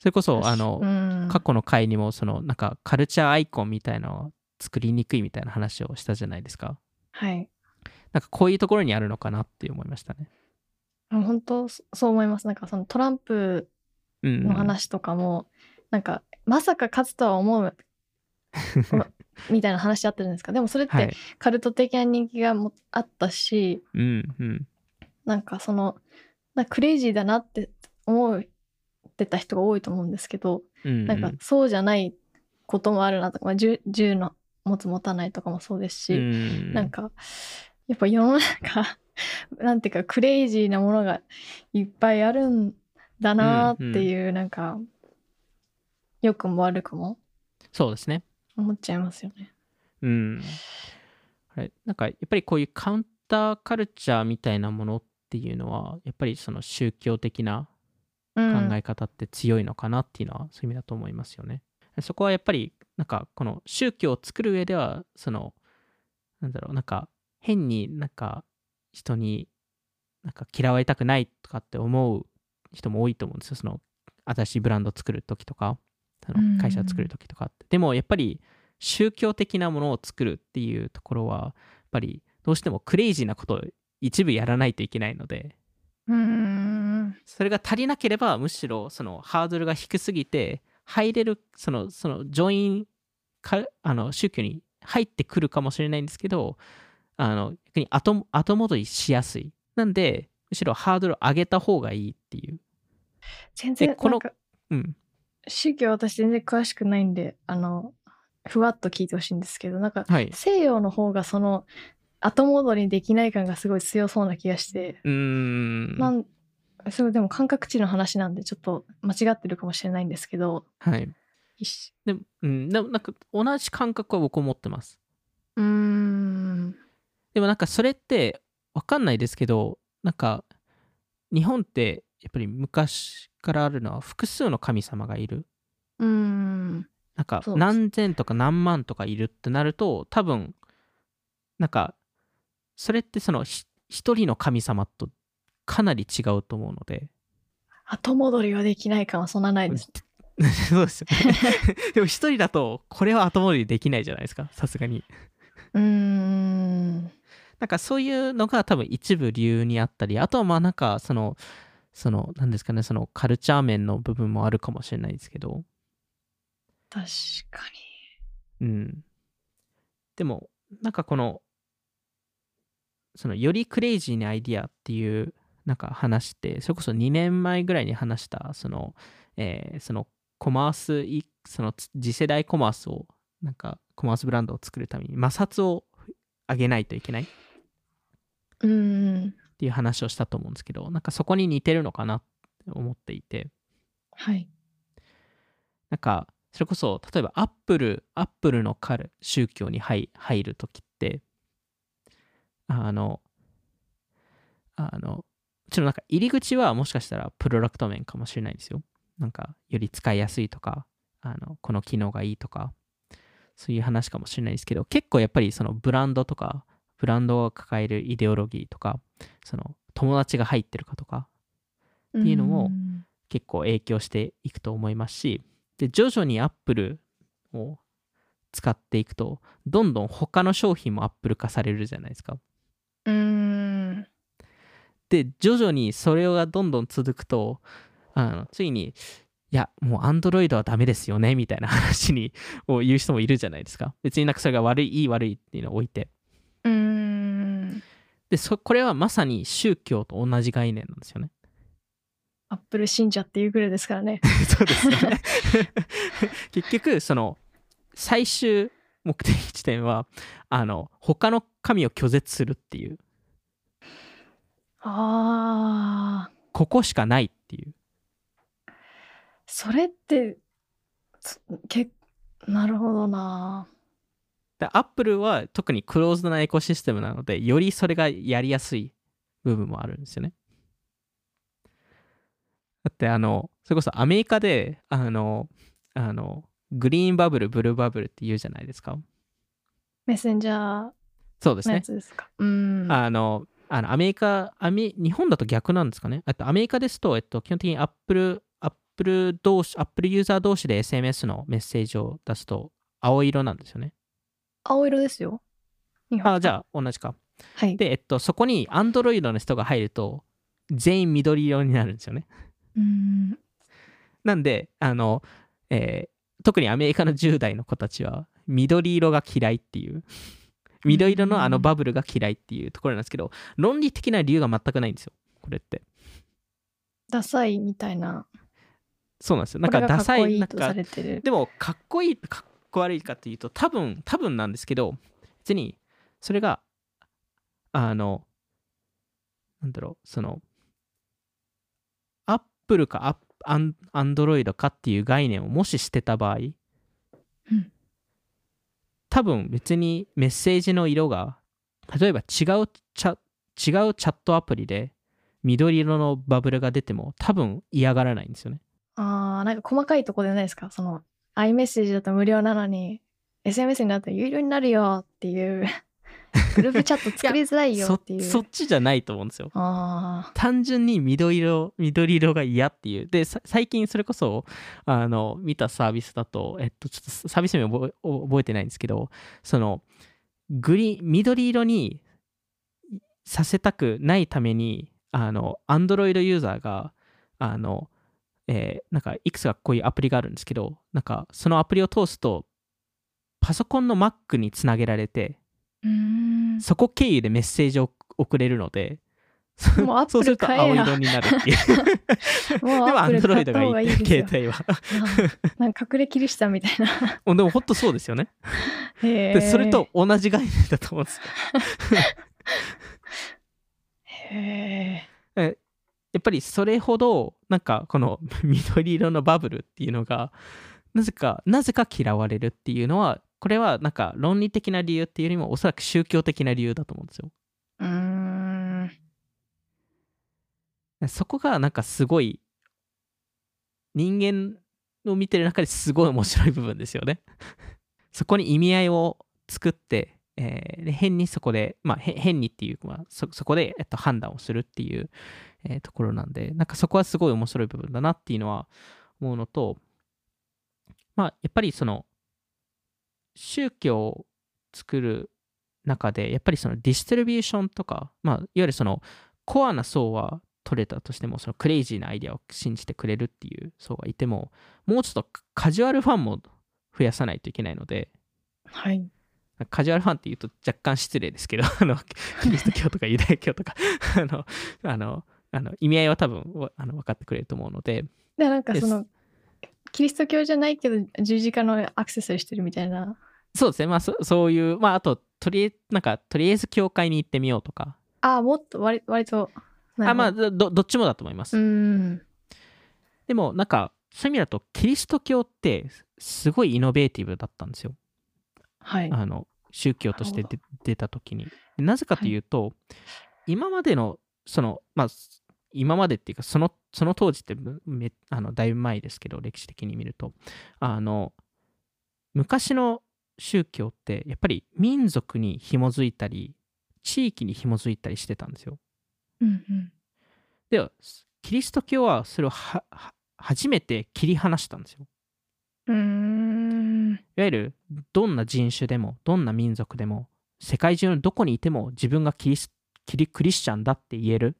それこそあのうん。過去の回にもそのなんかカルチャーアイコンみたいなのを作りにくいみたいな話をしたじゃないですか。はいなんかこういうところにあるのかなって思いましたね。あ本当そそう思いますなんかそのトランプうん。の話とかも、なんかまさか勝つとは思う みたいな話あったじゃないですかでもそれってはい。カルト的な人気がもあったし、うんうん。なんかそのなクレイジーだなって思ってた人が多いと思うんですけど、うんうん、なんかそうじゃないこともあるなとか、まあ、銃銃の持つ持たないとかもそうですし、うんなんかやっぱ世の中 なんていうかクレイジーなものがいっぱいあるんだなっていう、なんか良くも悪くもそうですね。思っちゃいますよね。うん。あれなんかやっぱりこういうカウンターカルチャーみたいなものっていうのはやっぱりその宗教的なうん、考え方って強いのかなっていうのはそういう意味だと思いますよね。そこはやっぱりなんかこの宗教を作る上ではそのなんだろうなんか変になんか人になんか嫌われたくないとかって思う人も多いと思うんですよ。その新しいブランドを作る時とかその会社を作る時とかって。でもやっぱり宗教的なものを作るっていうところはやっぱりどうしてもクレイジーなことを一部やらないといけないので。うん。それが足りなければむしろそのハードルが低すぎて入れるそのそのジョインかあの宗教に入ってくるかもしれないんですけどあの逆に後後戻りしやすい。なんでむしろハードルを上げた方がいいっていう。全然でこのなんかうん。宗教私全然詳しくないんであのふわっと聞いてほしいんですけどなんかはい。西洋の方がその後戻りできない感がすごい強そうな気がして、うーん。なんすごいでも感覚値の話なんでちょっと間違ってるかもしれないんですけど。はい。でも,、うん、でもなんか同じ感覚は僕も持ってます。うーん。でもなんかそれって分かんないですけどなんか日本ってやっぱり昔からあるのは複数の神様がいる。うーん。なんか何千とか何万とかいるってなると多分なんかそれってそのひ一人の神様とかなり違うと思うので。後戻りはできない感はそんなないです。そうですよね。でも一人だとこれは後戻りできないじゃないですか。さすがに。うーん。なんかそういうのが多分一部理由にあったりあとはまあなんかそのその何ですかねそのカルチャー面の部分もあるかもしれないですけど。確かうん。でもなんかこのそのよりクレイジーなアイディアっていうなんか話ってそれこそ2年前ぐらいに話したその、えーそのコマースいその次世代コマースをなんかコマースブランドを作るために摩擦を上げないといけない？に。うーんっていう話をしたと思うんですけどなんかそこに似てるのかなって思っていてはい。なんかそれこそ例えばアップルアップルのカル宗教に入入る時ってあのあのもちろんなんか入り口はもしかしたらプロダクト面かもしれないですよなんかより使いやすいとかあのこの機能がいいとかそういう話かもしれないですけど結構やっぱりそのブランドとかブランドが抱えるイデオロギーとかその友達が入ってるかとかっていうのもん結構影響していくと思いますしで徐々にアップルを使っていくとどんどん他の商品もアップル化されるじゃないですか。で徐々にそれがどんどん続くとあのついにいやもう Android はダメですよねみたいな話にを言う人もいるじゃないですか別になんかそれが悪いいい悪いっていうのを置いてうーん。でそこれはまさに宗教と同じ概念なんですよねアップル信者っていうぐらいですからね。そうですよね 結局その最終目的地点はあの他の神を拒絶するっていうああ。ここしかないっていうそれって、つけなるほどな。でアップルは特にクローズドなエコシステムなのでよりそれがやりやすい部分もあるんですよねだってあのそれこそアメリカであのあの green bubble blue bubble って言うじゃないですかメッセンジャーそうですねのやつですか？うん。あの、あのアメリカアメ、日本だと逆なんですかね？あとアメリカですと、えっと、基本的にアップル、アップル同士、アップルユーザー同士で SMS のメッセージを出すと、青色なんですよね。青色ですよ。あ、じゃあ同じか。はい。で、えっと、そこに Android の人が入ると、全員緑色になるんですよね。うん。なんで、あの、えー特にアメリカの10代の子たちは、緑色が嫌いっていう。緑色のあのバブルが嫌いっていうところなんですけど、論理的な理由が全くないんですよ。これって。ダサいみたいな。そうなんですよ。なんかダサい、なんか。でもかっこいい、かっこ悪いかっていうと、多分、多分なんですけど、別に、それが、あの、なんだろう、その、アップルかアップアンドロイドかっていう概念をもし捨てた場合、うん多分別にメッセージの色が、例えば違うチャ違うチャットアプリで緑色のバブルが出ても多分嫌がらないんですよね。ああ、なんか細かいとこじゃないですか？その、iMessage だと無料なのに、SMS になると有料になるよっていう、グループチャット作りづらいよそっていう。そっちじゃないと思うんですよ。単純に緑色緑色が嫌っていうでさ最近それこそあの見たサービスだとえっとちょっとサービス名覚え覚えてないんですけどそのグリ緑色にさせたくないためにあの Android ユーザーがあのえーなんかいくつかこういうアプリがあるんですけどなんかそのアプリを通すとパソコンの Mac につなげられて。そこ経由でメッセージを送れるので、もうアップルそうすると青色になるっていう。でもアップル買 Android った方がいい。携帯は。なんか隠れキリシタンみたいな。でも本当そうですよね。へで、それと、同じ概念だと思うんですよ。へえ。やっぱりそれほど、なんかこの緑色のバブルっていうのが、なぜか、なぜか嫌われるっていうのは、これはなんか論理的な理由っていうよりも、おそらく宗教的な理由だと思うんですよ。うーん。そこがなんかすごい人間を見てる中ですごい面白い部分ですよね。そこに意味合いを作って、えーで変にそこで、まあ、へ変にっていうか、まあ、そそこで、えっと、判断をするっていう、えーところなんで、なんかそこはすごい面白い部分だなっていうのは思うのと、まあ、やっぱりその宗教を作る中で、やっぱりそのディストリビューションとか、まあ、いわゆるそのコアな層は取れたとしても、そのクレイジーなアイデアを信じてくれるっていう層がいても、もうちょっとカジュアルファンも増やさないといけないので、はい。カジュアルファンって言うと若干失礼ですけど、あのキリスト教とかユダヤ教とかあの、あの、あの意味合いは多分わあの分かってくれると思うので、で、なんかその、キリスト教じゃないけど十字架のアクセサリーしてるみたいな。そうですね、まあそそういう、まああと、とりあえず、なんか、とりあえず教会に行ってみようとか、ああ、もっと割割と。あまあほどどどっちもだと思います、うん。でもなんかそういう意味だとキリスト教ってすごいイノベーティブだったんですよはい。あの宗教として出た時になぜかというと、今までのそのまあ今までっていうかそのその当時ってむめあのだいぶ前ですけど歴史的に見るとあの昔の宗教ってやっぱり民族に紐づいたり地域に紐づいたりしてたんですようんうん。ではキリスト教はそれをはは初めて切り離したんですようーん。いわゆるどんな人種でもどんな民族でも世界中のどこにいても自分がキリスキリクリスチャンだって言える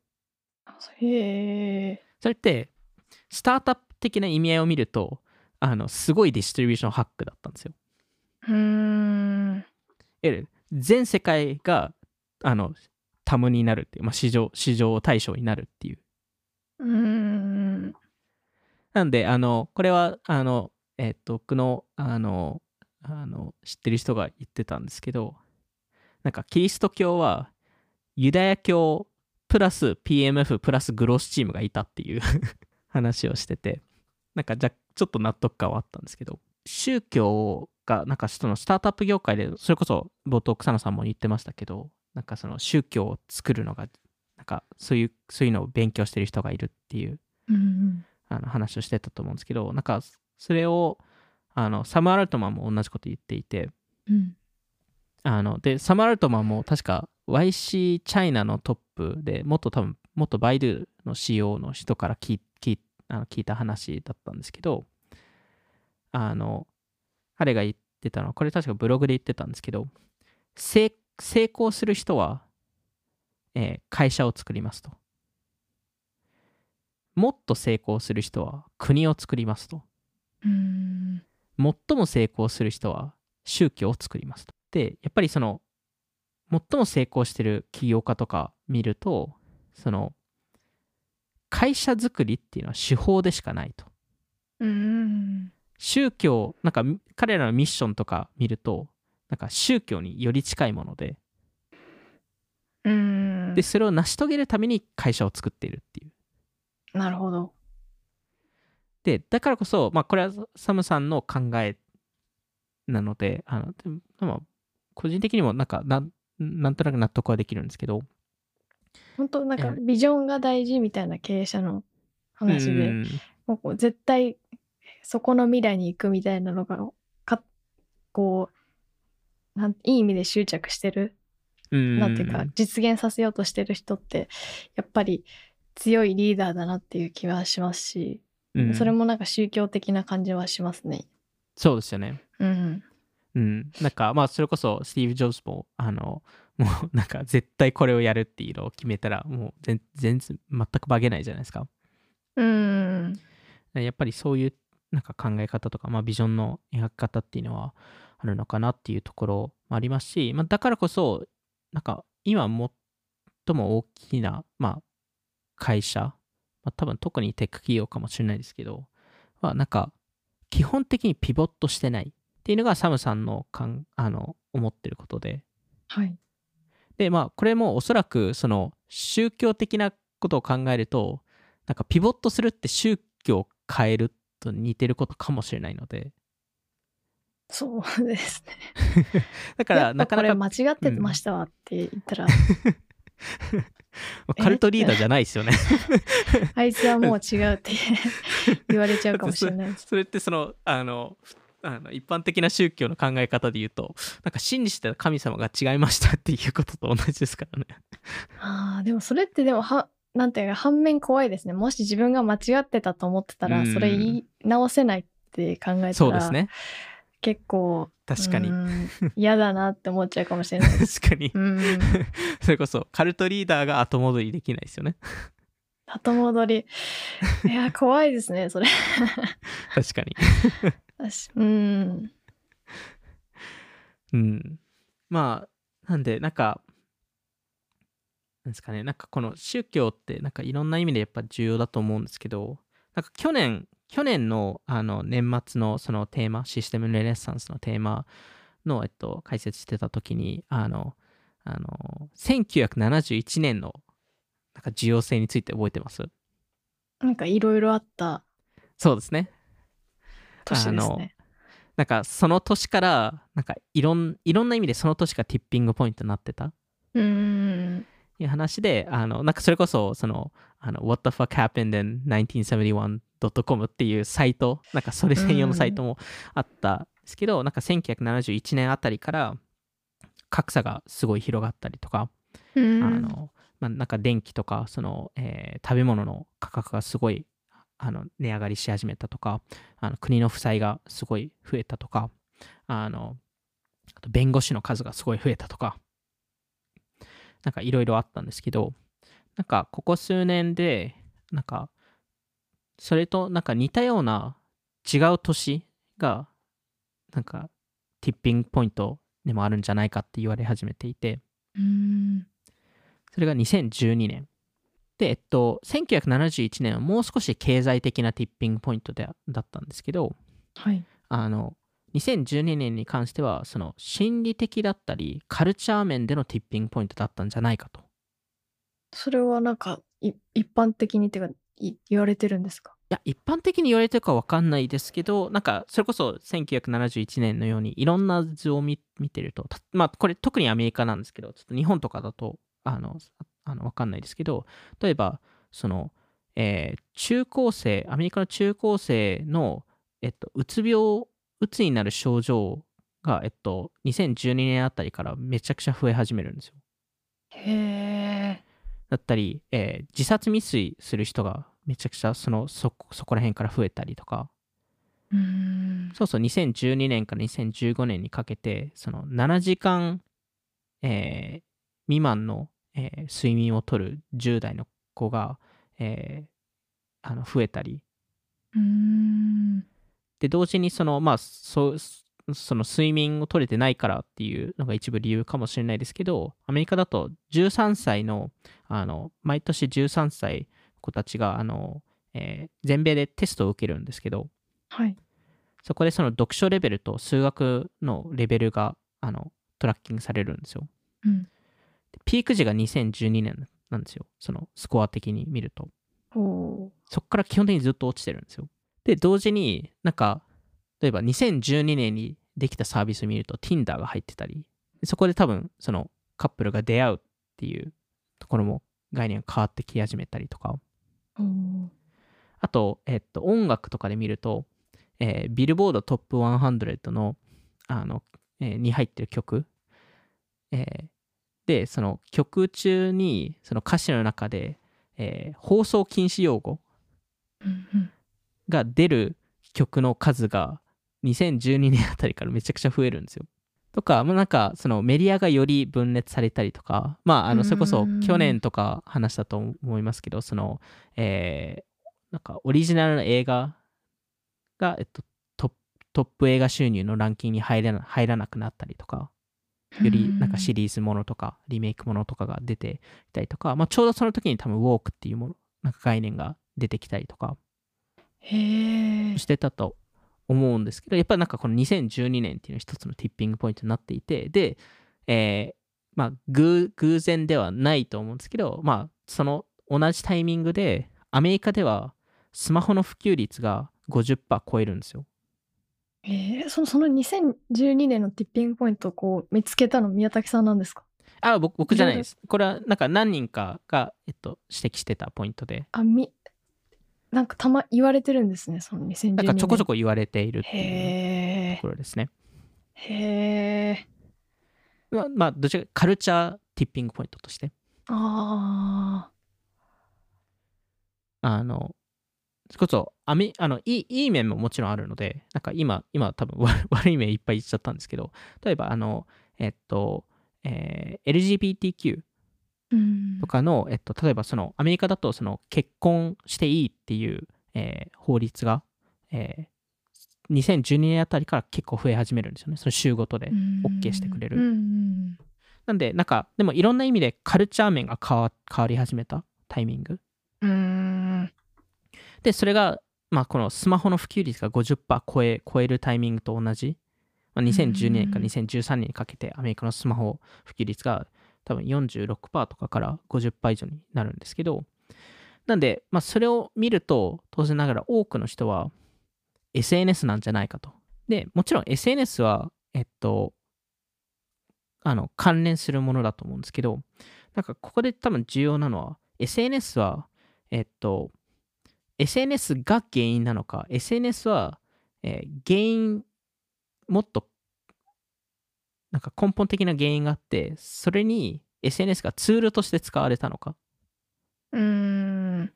へえ。それってスタートアップ的な意味合いを見るとあのすごいディストリビューションハックだったんですようーん。全世界があのタムになるっていう、まあ、市場市場対象になるっていううーん。なんであのこれはあのえっと僕のあのあの知ってる人が言ってたんですけどなんかキリスト教はユダヤ教プラス PMF プラスグロースチームがいたっていう 話をしててなんかじゃちょっと納得感はあったんですけど宗教がなんかそのスタートアップ業界でそれこそ冒頭草野さんも言ってましたけどなんかその宗教を作るのがなんかそういうそういうのを勉強してる人がいるっていううんあの話をしてたと思うんですけどなんかそれをあのサム・アルトマンも同じこと言っていてうん。あのでサム・アルトマンも確か YC チャイナのトップでもっと多分もっとバイドゥの CEO の人から聞い聞いあの聞いた話だったんですけどあの彼が言ってたのはこれ確かブログで言ってたんですけど成成功する人は、えー会社を作りますともっと成功する人は国を作りますと。最も成功する人は宗教を作りますと。で、やっぱりその、最も成功してる起業家とか見ると、その、会社作りっていうのは手法でしかないと。うーん。宗教、なんか彼らのミッションとか見ると、なんか宗教により近いもので、うーんで、。それを成し遂げるために会社を作っているっていう。なるほど。で、だからこそ、まあ、これはサムさんの考えなので、あの、でもまあ個人的にもなんかなん、なんとなく納得はできるんですけど、本当なんかえビジョンが大事みたいな経営者の話で、うん。もう絶対そこの未来に行くみたいなのがかこうなんいい意味で執着してるうん。なんていうか実現させようとしてる人ってやっぱり強いリーダーだなっていう気はしますし、うん。それもなんか宗教的な感じはしますね。そうですよね。うん、うん。なんか、まあ、それこそ、スティーブ・ジョブズも、あの、もう、なんか、絶対これをやるっていうのを決めたら、もう全、然、全く化けないじゃないですか。うん、やっぱりそういう、なんか考え方とか、まあ、ビジョンの描き方っていうのはあるのかなっていうところもありますし、まあ、だからこそ、なんか、今最も大きな、まあ、会社、まあ、多分特にテック企業かもしれないですけど、まあ、なんか、基本的にピボットしてないっていうのがサムさんのかんあの思ってることで、はい。で、まあ、これもおそらく、その、宗教的なことを考えると、なんか、ピボットするって宗教を変えると似てることかもしれないので、そうですね。だかやら、なかなかこれ間違ってましたわって言ったら、カルトリーダーじゃないですよね。あいつはもう違うって 言われちゃうかもしれない。それってそのあのあの一般的な宗教の考え方で言うとなんか信じてた神様が違いましたっていうことと同じですからね。ああ、でもそれってでもは、なんていうか反面怖いですね。もし自分が間違ってたと思ってたら、うんそれ言い直せないって考えたら、そうですね。結構、確かにう。ん嫌だなって思っちゃうかもしれない。確かに。うん。それこそカルトリーダーが後戻りできないですよね。後戻り。いや、怖いですね、それ。確かに。私うん。うん。まあ、なんで、なんか、なんですかね、なんかこの宗教って、なんかいろんな意味でやっぱ重要だと思うんですけど、なんか去年、去年のあの年末のそのテーマ、システムレネッサンスのテーマの、えっと、解説してた時に、あの、あの1971年のなんか需要性について覚えてます？なんかいろいろあったそうですね年ですね。なんかその年からなんかいろんいろんな意味でその年がティッピングポイントになってたうーん。いう話であのなんかそれこそそのあの What the fuck happened in 1971.com っていうサイトなんかそれ専用のサイトもあったんですけど、なんか1971年あたりから格差がすごい広がったりとか、うあん。のまあ、なんか電気とかその、えー食べ物の価格がすごいあの値上がりし始めたとかあの国の負債がすごい増えたとかあのあと弁護士の数がすごい増えたとかなんかいろいろあったんですけどなんかここ数年でなんかそれとなんか似たような違う年がなんかティッピングポイントでもあるんじゃないかって言われ始めていてうん。それが2012年。で、えっと、1971年はもう少し経済的なティッピングポイントでだったんですけど、はい。あの、2012年に関しては、その心理的だったり、カルチャー面でのティッピングポイントだったんじゃないかと。それはなんかい一般的にっていうかい言われてるんですか？いや、一般的に言われてるかわかんないですけど、なんか、それこそ1971年のようにいろんな図を見見てると、たまあ、これ特にアメリカなんですけど、ちょっと日本とかだと、あの、あのわかんないですけど、例えば、その、えー中高生、アメリカの中高生の、えっと、うつ病、うつになる症状が、えっと、2012年あたりからめちゃくちゃ増え始めるんですよ。へえ。だったり、えー自殺未遂する人がめちゃくちゃそのそそこら辺から増えたりとか、うーん。そうそう、2012年から2015年にかけて、その7時間、えー未満の、えー睡眠をとる10代の子が、えーあの増えたり。で、同時にその、まあ、そう、その睡眠を取れてないからっていうのが一部理由かもしれないですけど、アメリカだと13歳の、あの、毎年13歳子たちが、あの、えー全米でテストを受けるんですけど、はい。そこでその読書レベルと数学のレベルがあのトラッキングされるんですよ。うん。でピーク時が2012年なんですよ。そのスコア的に見ると。そこから基本的にずっと落ちてるんですよ。で、同時になんか、例えば2012年にできたサービスを見ると Tinder が入ってたり、そこで多分そのカップルが出会うっていうところも概念が変わってき始めたりとか、あと、えっと、音楽とかで見ると、えービルボードトップ100の、あの、えーに入ってる曲、えーで、その曲中に、その歌詞の中で、えー放送禁止用語が出る曲の数が2012年あたりからめちゃくちゃ増えるんですよ。とか、まあ、なんかそのメディアがより分裂されたりとか、まあ、あのそれこそうん去年とか話したと思いますけど、その、えーなんかオリジナルの映画が、えっと、トップ映画収入のランキングに入らなくなったりとか、よりなんかシリーズものとかリメイクものとかが出てきたりとか、まあ、ちょうどその時に多分ウォークっていうものなんか概念が出てきたりとか。してたと思うんですけどやっぱりなんかこの2012年っていうのは一つのティッピングポイントになっていてで、えーまあ偶偶然ではないと思うんですけどまあその同じタイミングでアメリカではスマホの普及率が50%超えるんですよ。えー、そのその2012年のティッピングポイントをこう見つけたの宮崎さんなんですか？あ僕僕じゃないです。これはなんか何人かが、えっと、指摘してたポイントで。あみなんかたま言われてるんですねその2012年なんかちょこちょこ言われているっていうへところですね。えへえまあ、まあ、どちらかカルチャーティッピングポイントとして、ああの、それこそアメあのいい、いい面ももちろんあるので、なんか今、今多分 悪悪い面いっぱい言っちゃったんですけど、例えば、あの、えっと、えー LGBTQ とかの、えっと、例えばそのアメリカだとその結婚していいっていう、えー法律が、えー2012年あたりから結構増え始めるんですよね。その週ごとで。OK してくれるなんで、なんか、でもいろんな意味でカルチャー面が変わ変わり始めたタイミング。で、それが、まあ、このスマホの普及率が50%超え超えるタイミングと同じ、まあ、2012年から2013年にかけてアメリカのスマホ普及率が多分46%とかから50%以上になるんですけど、なんで、まあ、それを見ると、当然ながら多くの人は SNS なんじゃないかと。で、もちろん SNS は、えっと、あの、関連するものだと思うんですけど、なんかここで多分重要なのは、SNS は、えっと、SNS が原因なのか、SNS は、えー原因、もっと、なんか根本的な原因があって、それに SNS がツールとして使われたのか。うーん。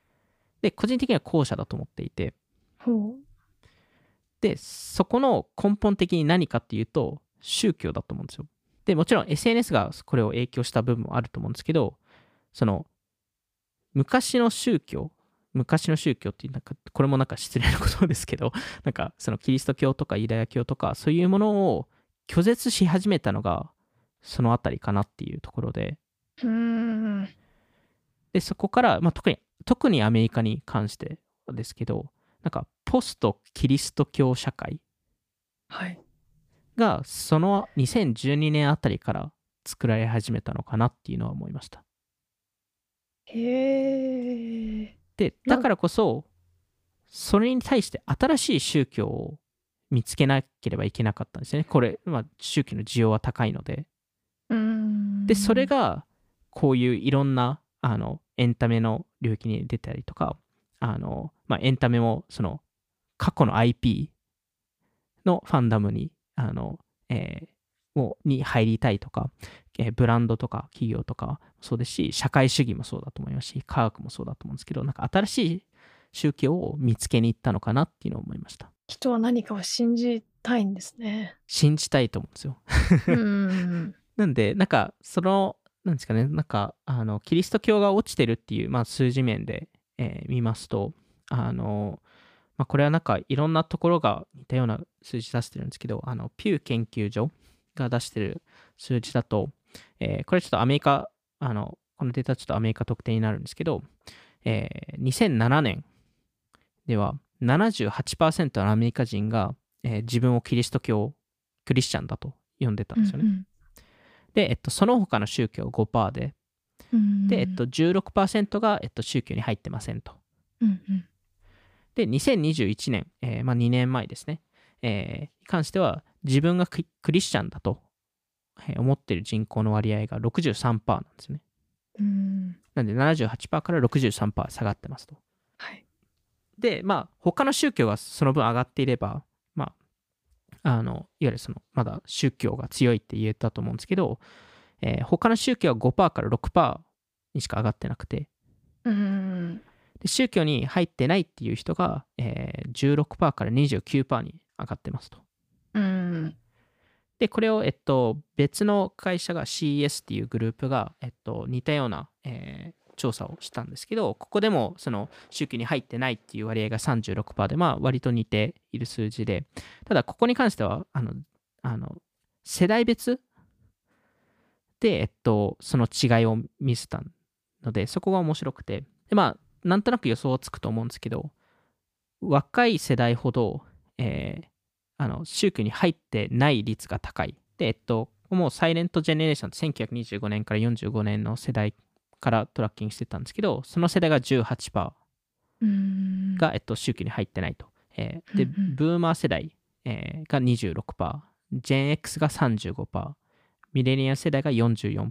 で、個人的には後者だと思っていて、ほう。で、そこの根本的に何かっていうと、宗教だと思うんですよ。で、もちろん SNS がこれを影響した部分もあると思うんですけど、その、昔の宗教、昔の宗教っていう、なんか、これもなんか失礼なことですけど、なんか、そのキリスト教とかユダヤ教とか、そういうものを拒絶し始めたのが、そのあたりかなっていうところで、うーん。で、そこから、まあ、特に、特にアメリカに関してですけど、なんか、ポストキリスト教社会はい。が、その2012年あたりから作られ始めたのかなっていうのは思いました。へえ。で、だからこそ、それに対して新しい宗教を見つけなければいけなかったんですよね。これ、まあ、宗教の需要は高いので。で、それが、こういういろんな、あの、エンタメの領域に出たりとか、あの、まあ、エンタメも、その、過去の IP のファンダムに、あの、えーもうに入りたいとか、えーブランドとか企業とかもそうですし、社会主義もそうだと思いますし、科学もそうだと思うんですけど、なんか新しい宗教を見つけに行ったのかなっていうのを思いました。人は何かを信じたいんですね。信じたいと思うんですよ。うーん。なんで、なんか、その、なんですかね、なんか、あの、キリスト教が落ちてるっていう、まあ、数字面で、えー見ますと、あの、まあ、これはなんか、いろんなところが似たような数字出してるんですけど、あの、ピュー研究所が出してる数字だと、えーこれちょっとアメリカ、あの、このデータはちょっとアメリカ特定になるんですけど、えー2007年では78%のアメリカ人が、えー自分をキリスト教、クリスチャンだと呼んでたんですよね。うんで、えっと、その他の宗教5%で、うん。で、えっと、16%が、えっと、宗教に入ってませんと。うんうん。で、2021年、えーまあ、2年前ですね、えーに関しては、自分がククリスチャンだと、えー思っている人口の割合が63%なんですね。うん。なんで78%から63%下がってますと。はい。で、まあ、他の宗教がその分上がっていれば、まあ、あの、いわゆるその、まだ宗教が強いって言えたと思うんですけど、えー他の宗教は5%から6%にしか上がってなくて、うん。で宗教に入ってないっていう人が、えー16%から29%に上がってますと。うん。で、これを、えっと、別の会社が CES っていうグループが、えっと、似たような、えー調査をしたんですけど、ここでもその宗教に入ってないっていう割合が36%で、まあ割と似ている数字で、ただここに関しては、あの、あの世代別で、えっと、その違いを見せたので、そこが面白くて、で、まあ、なんとなく予想はつくと思うんですけど、若い世代ほど、えーあの宗教に入ってない率が高い。で、えっと、もうサイレントジェネレーションって1925年から45年の世代からトラッキングしてたんですけど、その世代が18%うん。が、えっと、宗教に入ってないと。えーで、ブーマー世代、えーが26%、ジェン X が35%、ミレニア世代が44%、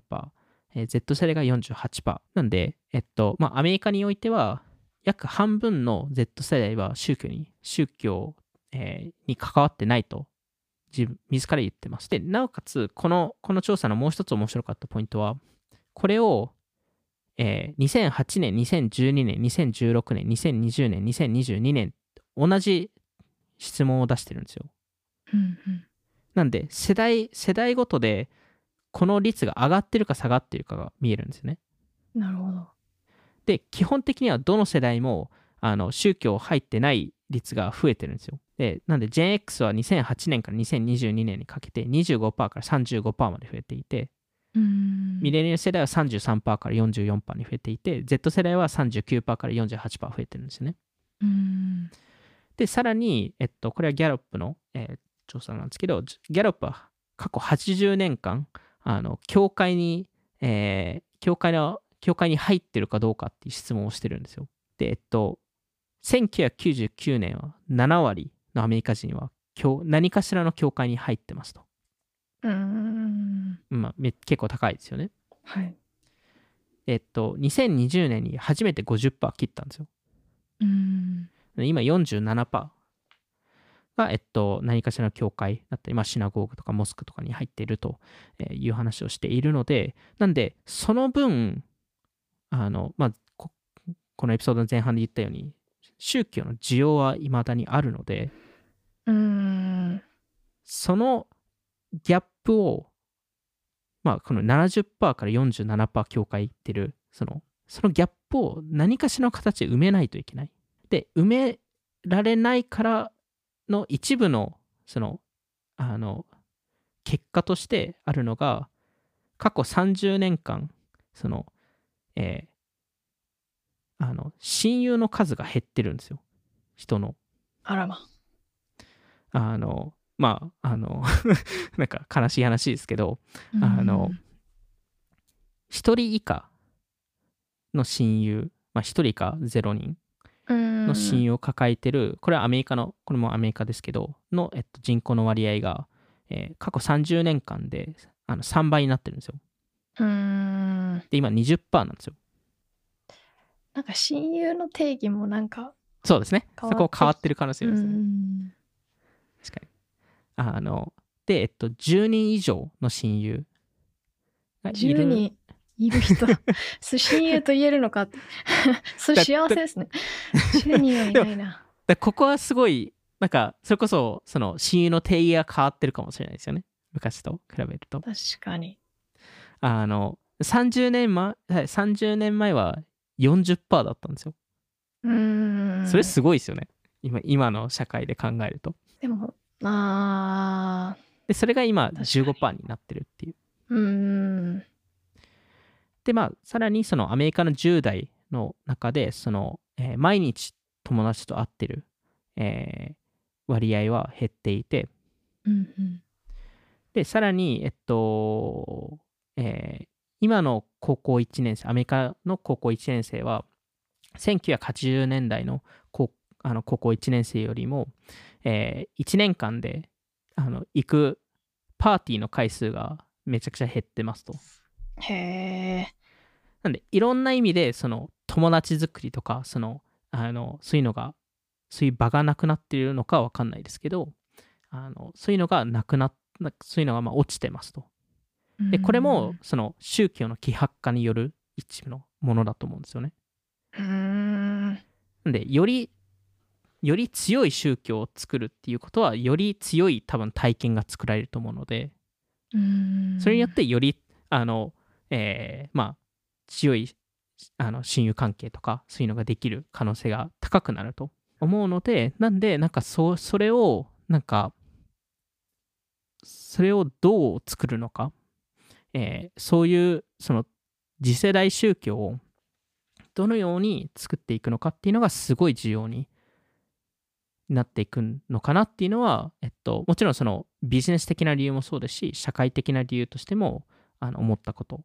えー Z 世代が48%。なんで、えっと、まあ、アメリカにおいては、約半分の Z 世代は宗教に、宗教、えーに関わってないと、自分、自ら言ってます。で、なおかつ、この、この調査のもう一つ面白かったポイントは、これを、えー2008年、2012年、2016年、2020年、2022年、同じ質問を出してるんですよ。うんうん。なんで、世代、世代ごとで、この率が上がってるか下がってるかが見えるんですよね。なるほど。で、基本的にはどの世代も、あの、宗教入ってない率が増えてるんですよ。で、なんで、GenX は2008年から2022年にかけて25%から35%まで増えていて、うん。ミレニアル世代は33%から44%に増えていて、Z 世代は39%から48%増えてるんですよね。うん。で、さらに、えっと、これはギャロップの、えー調査なんですけど、ギャロップは過去80年間、あの、教会に、えー教会の教会に入ってるかどうかっていう質問をしてるんですよ。で、えっと、1999年は7割のアメリカ人は教何かしらの教会に入ってますと。うーん。まあ、め結構高いですよね。はい。えっと、2020年に初めて50%切ったんですよ。うーん。今47%が、えっと、何かしらの教会だったり、まあ、シナゴーグとかモスクとかに入っているという話をしているので、なんで、その分、あの、まあ、ここのエピソードの前半で言ったように、宗教の需要は未だにあるので、そのギャップを、まあ、この70%から47%教会行ってる、その、そのギャップを何かしらの形で埋めないといけない。で、埋められないからの一部の、その、あの、結果としてあるのが、過去30年間、その、えーあの、親友の数が減ってるんですよ。人の。あらま。あの、まあ、あの、なんか悲しい話ですけど、あの1人以下の親友、まあ、1人以下0人うん、の親友を抱えてる、これはアメリカの、これもアメリカですけど、の、えっと、人口の割合が、えー過去30年間であの3倍になってるんですよ。うーん。で、今20%なんですよ。なんか親友の定義もなんか、そうですね。そこ変わってる可能性うですね。ん。確かに。あの、で、えっと、10人以上の親友がいる10人いる人。親友と言えるのかって。そうだ幸せですね。10人はいないな。だここはすごい、なんか、それこそ、その、親友の定義が変わってるかもしれないですよね。昔と比べると。確かに。あの、30年前、はい30年前は40%だったんですよ。うーん。それすごいですよね。今、今の社会で考えると。でも、あで、それが今確かに15%になってるっていう。ー、うーん。で、まあ、さらにそのアメリカの10代の中で、その、えー毎日友達と会ってる、えー割合は減っていて、うんうん。で、さらに、えっと、えー今の高校1年生、アメリカの高校1年生は、1980年代の高あの高校1年生よりも、え1年間であの行くパーティーの回数がめちゃくちゃ減ってますと。へえ。なんで、いろんな意味で、その友達作りとか、その、あの、そういうのが、そういう場がなくなっているのかわかんないですけど、あのそういうのがなくなっそういうのがまあ落ちてますと。で、これも、その宗教の希薄化による一部のものだと思うんですよね。うんで、より、より強い宗教を作るっていうことは、より強い多分体験が作られると思うので。それによってより、あの、えーまあ、強いあの親友関係とか、そういうのができる可能性が高くなると思うので、なんで、なんかそ、それを、なんか、それをどう作るのか、えーそういう、その、次世代宗教をどのように作っていくのかっていうのがすごい重要になっていくのかなっていうのは、えっと、もちろんそのビジネス的な理由もそうですし、社会的な理由としてもあの思ったこと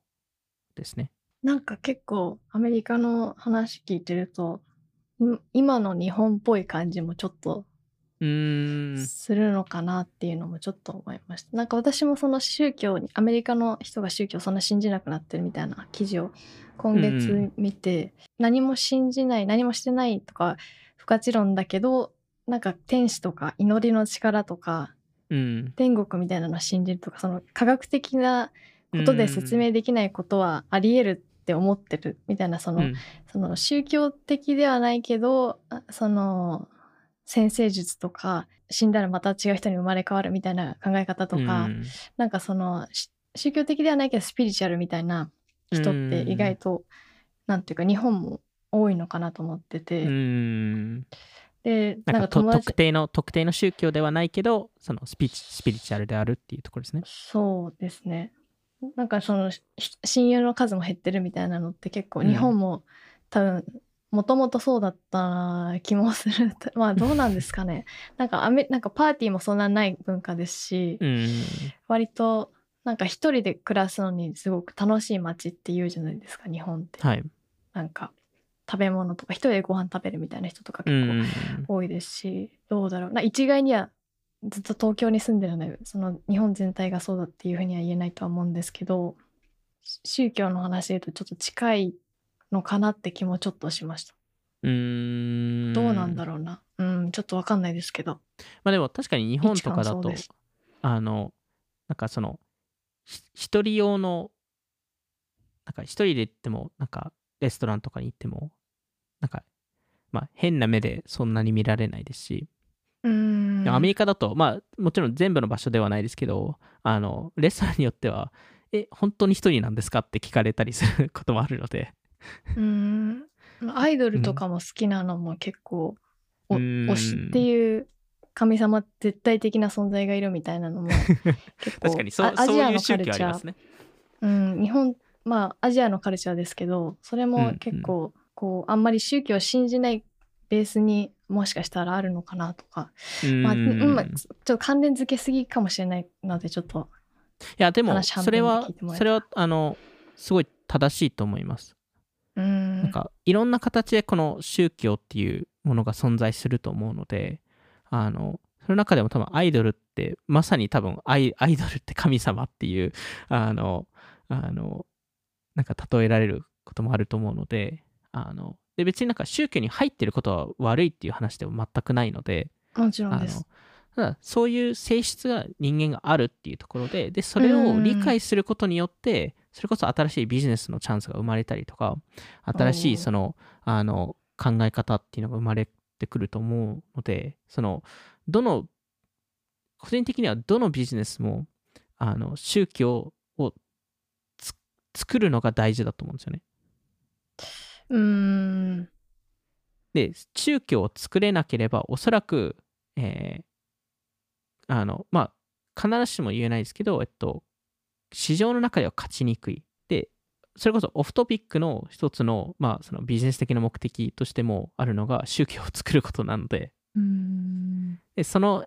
ですね。なんか結構アメリカの話聞いてると、い今の日本っぽい感じもちょっとうーん。するのかなっていうのもちょっと思いました。なんか私もその宗教に、アメリカの人が宗教をそんな信じなくなってるみたいな記事を今月見て、何も信じない、何もしてないとか不可知論だけど、なんか天使とか祈りの力とかうん。天国みたいなのを信じるとか、その科学的なことで説明できないことはあり得るって思ってるみたいな、その、うん。その宗教的ではないけどあその先生術とか死んだらまた違う人に生まれ変わるみたいな考え方とか、うん。なんかそのし宗教的ではないけどスピリチュアルみたいな人って意外と、なんていうか日本も多いのかなと思ってて、うんでなんんか特定の特定の宗教ではないけどそのスピリスピリチュアルであるっていうところですね。そうですね。なんかそのし親友の数も減ってるみたいなのって結構うん。日本も多分もともとそうだった気もする。まあどうなんですかね。なんかアメなんかパーティーもそんなない文化ですし、うん。割となんか一人で暮らすのにすごく楽しい街って言うじゃないですか日本って、はい。なんか食べ物とか一人でご飯食べるみたいな人とかう結構ん。多いですし、どうだろうな一概にはずっと東京に住んでるのでその日本全体がそうだっていうふうには言えないとは思うんですけどし宗教の話で言うとちょっと近いのかなって気もちょっとしましたうーん。どうなんだろう。なうんちょっとわかんないですけどまあでも確かに日本とかだとあの、なんかその、ひ一人用の、なんか一人で行っても、なんかレストランとかに行っても、なんか、まあ変な目でそんなに見られないですし、うーん。アメリカだと、まあもちろん全部の場所ではないですけど、あの、レストランによっては、え、本当に一人なんですかって聞かれたりすることもあるので、うーん。アイドルとかも好きなのも結構、おうん。推しっていう神様絶対的な存在がいるみたいなのも結構 確かにそアそういう宗ジアのカルチャー、教ありますね。うん、日本まあアジアのカルチャーですけどそれも結構、こうあんまり宗教を信じないベースにもしかしたらあるのかなとか、まあううんまあ、んちょっと関連付けすぎかもしれないのでちょっといや、でも、それはそれは、あの、すごい正しいと思います。うん。なんか、いろんな形でこの宗教っていうものが存在すると思うので、あの、その中でも多分アイドルって、まさに多分アイアイドルって神様っていう、あの、あの、なんか例えられることもあると思うので、あの、で別になんか宗教に入ってることは悪いっていう話でも全くないので、もちろんです。ただそういう性質が人間があるっていうところででそれを理解することによってそれこそ新しいビジネスのチャンスが生まれたりとか新しいそのあの考え方っていうのが生まれてくると思うのでそのどの個人的にはどのビジネスもあの宗教作るのが大事だと思うんですよね。うーん。で宗教を作れなければおそらく、えーあのまあ必ずしも言えないですけど、えっと、市場の中では勝ちにくい。でそれこそオフトピックの一つの,、まあそのビジネス的な目的としてもあるのが宗教を作ることなので。うーん。でその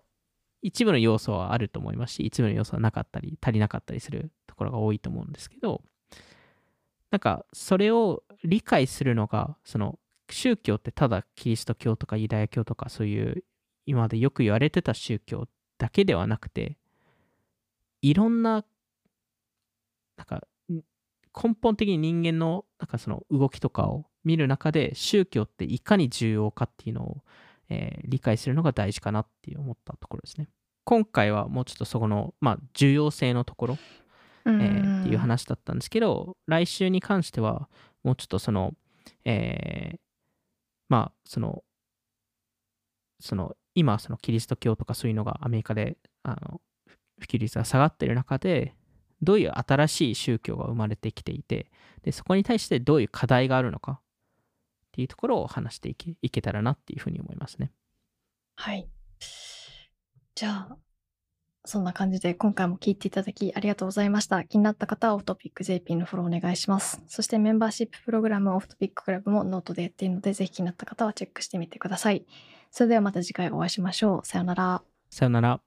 一部の要素はあると思いますし一部の要素はなかったり足りなかったりするところが多いと思うんですけどなんかそれを理解するのがその宗教ってただキリスト教とかユダヤ教とかそういう今までよく言われてた宗教だけではなくていろんななんか根本的に人間のなんかその動きとかを見る中で宗教っていかに重要かっていうのをえー理解するのが大事かなって思ったところですね。今回はもうちょっとそこの、まあ、重要性のところ、えーっていう話だったんですけど、来週に関しては、もうちょっとその、えーまあ、その、その、今、そのキリスト教とかそういうのがアメリカで、あの、普及率が下がってる中で、どういう新しい宗教が生まれてきていて、で、そこに対してどういう課題があるのかっていうところを話していけいけたらなっていうふうに思いますね。はい。じゃあ、そんな感じで今回も聞いていただきありがとうございました。気になった方はオフトピック JP のフォローお願いします。そしてメンバーシッププログラムオフトピッククラブもノートでやっているので、ぜひ気になった方はチェックしてみてください。それではまた次回お会いしましょう。さよなら。さよなら。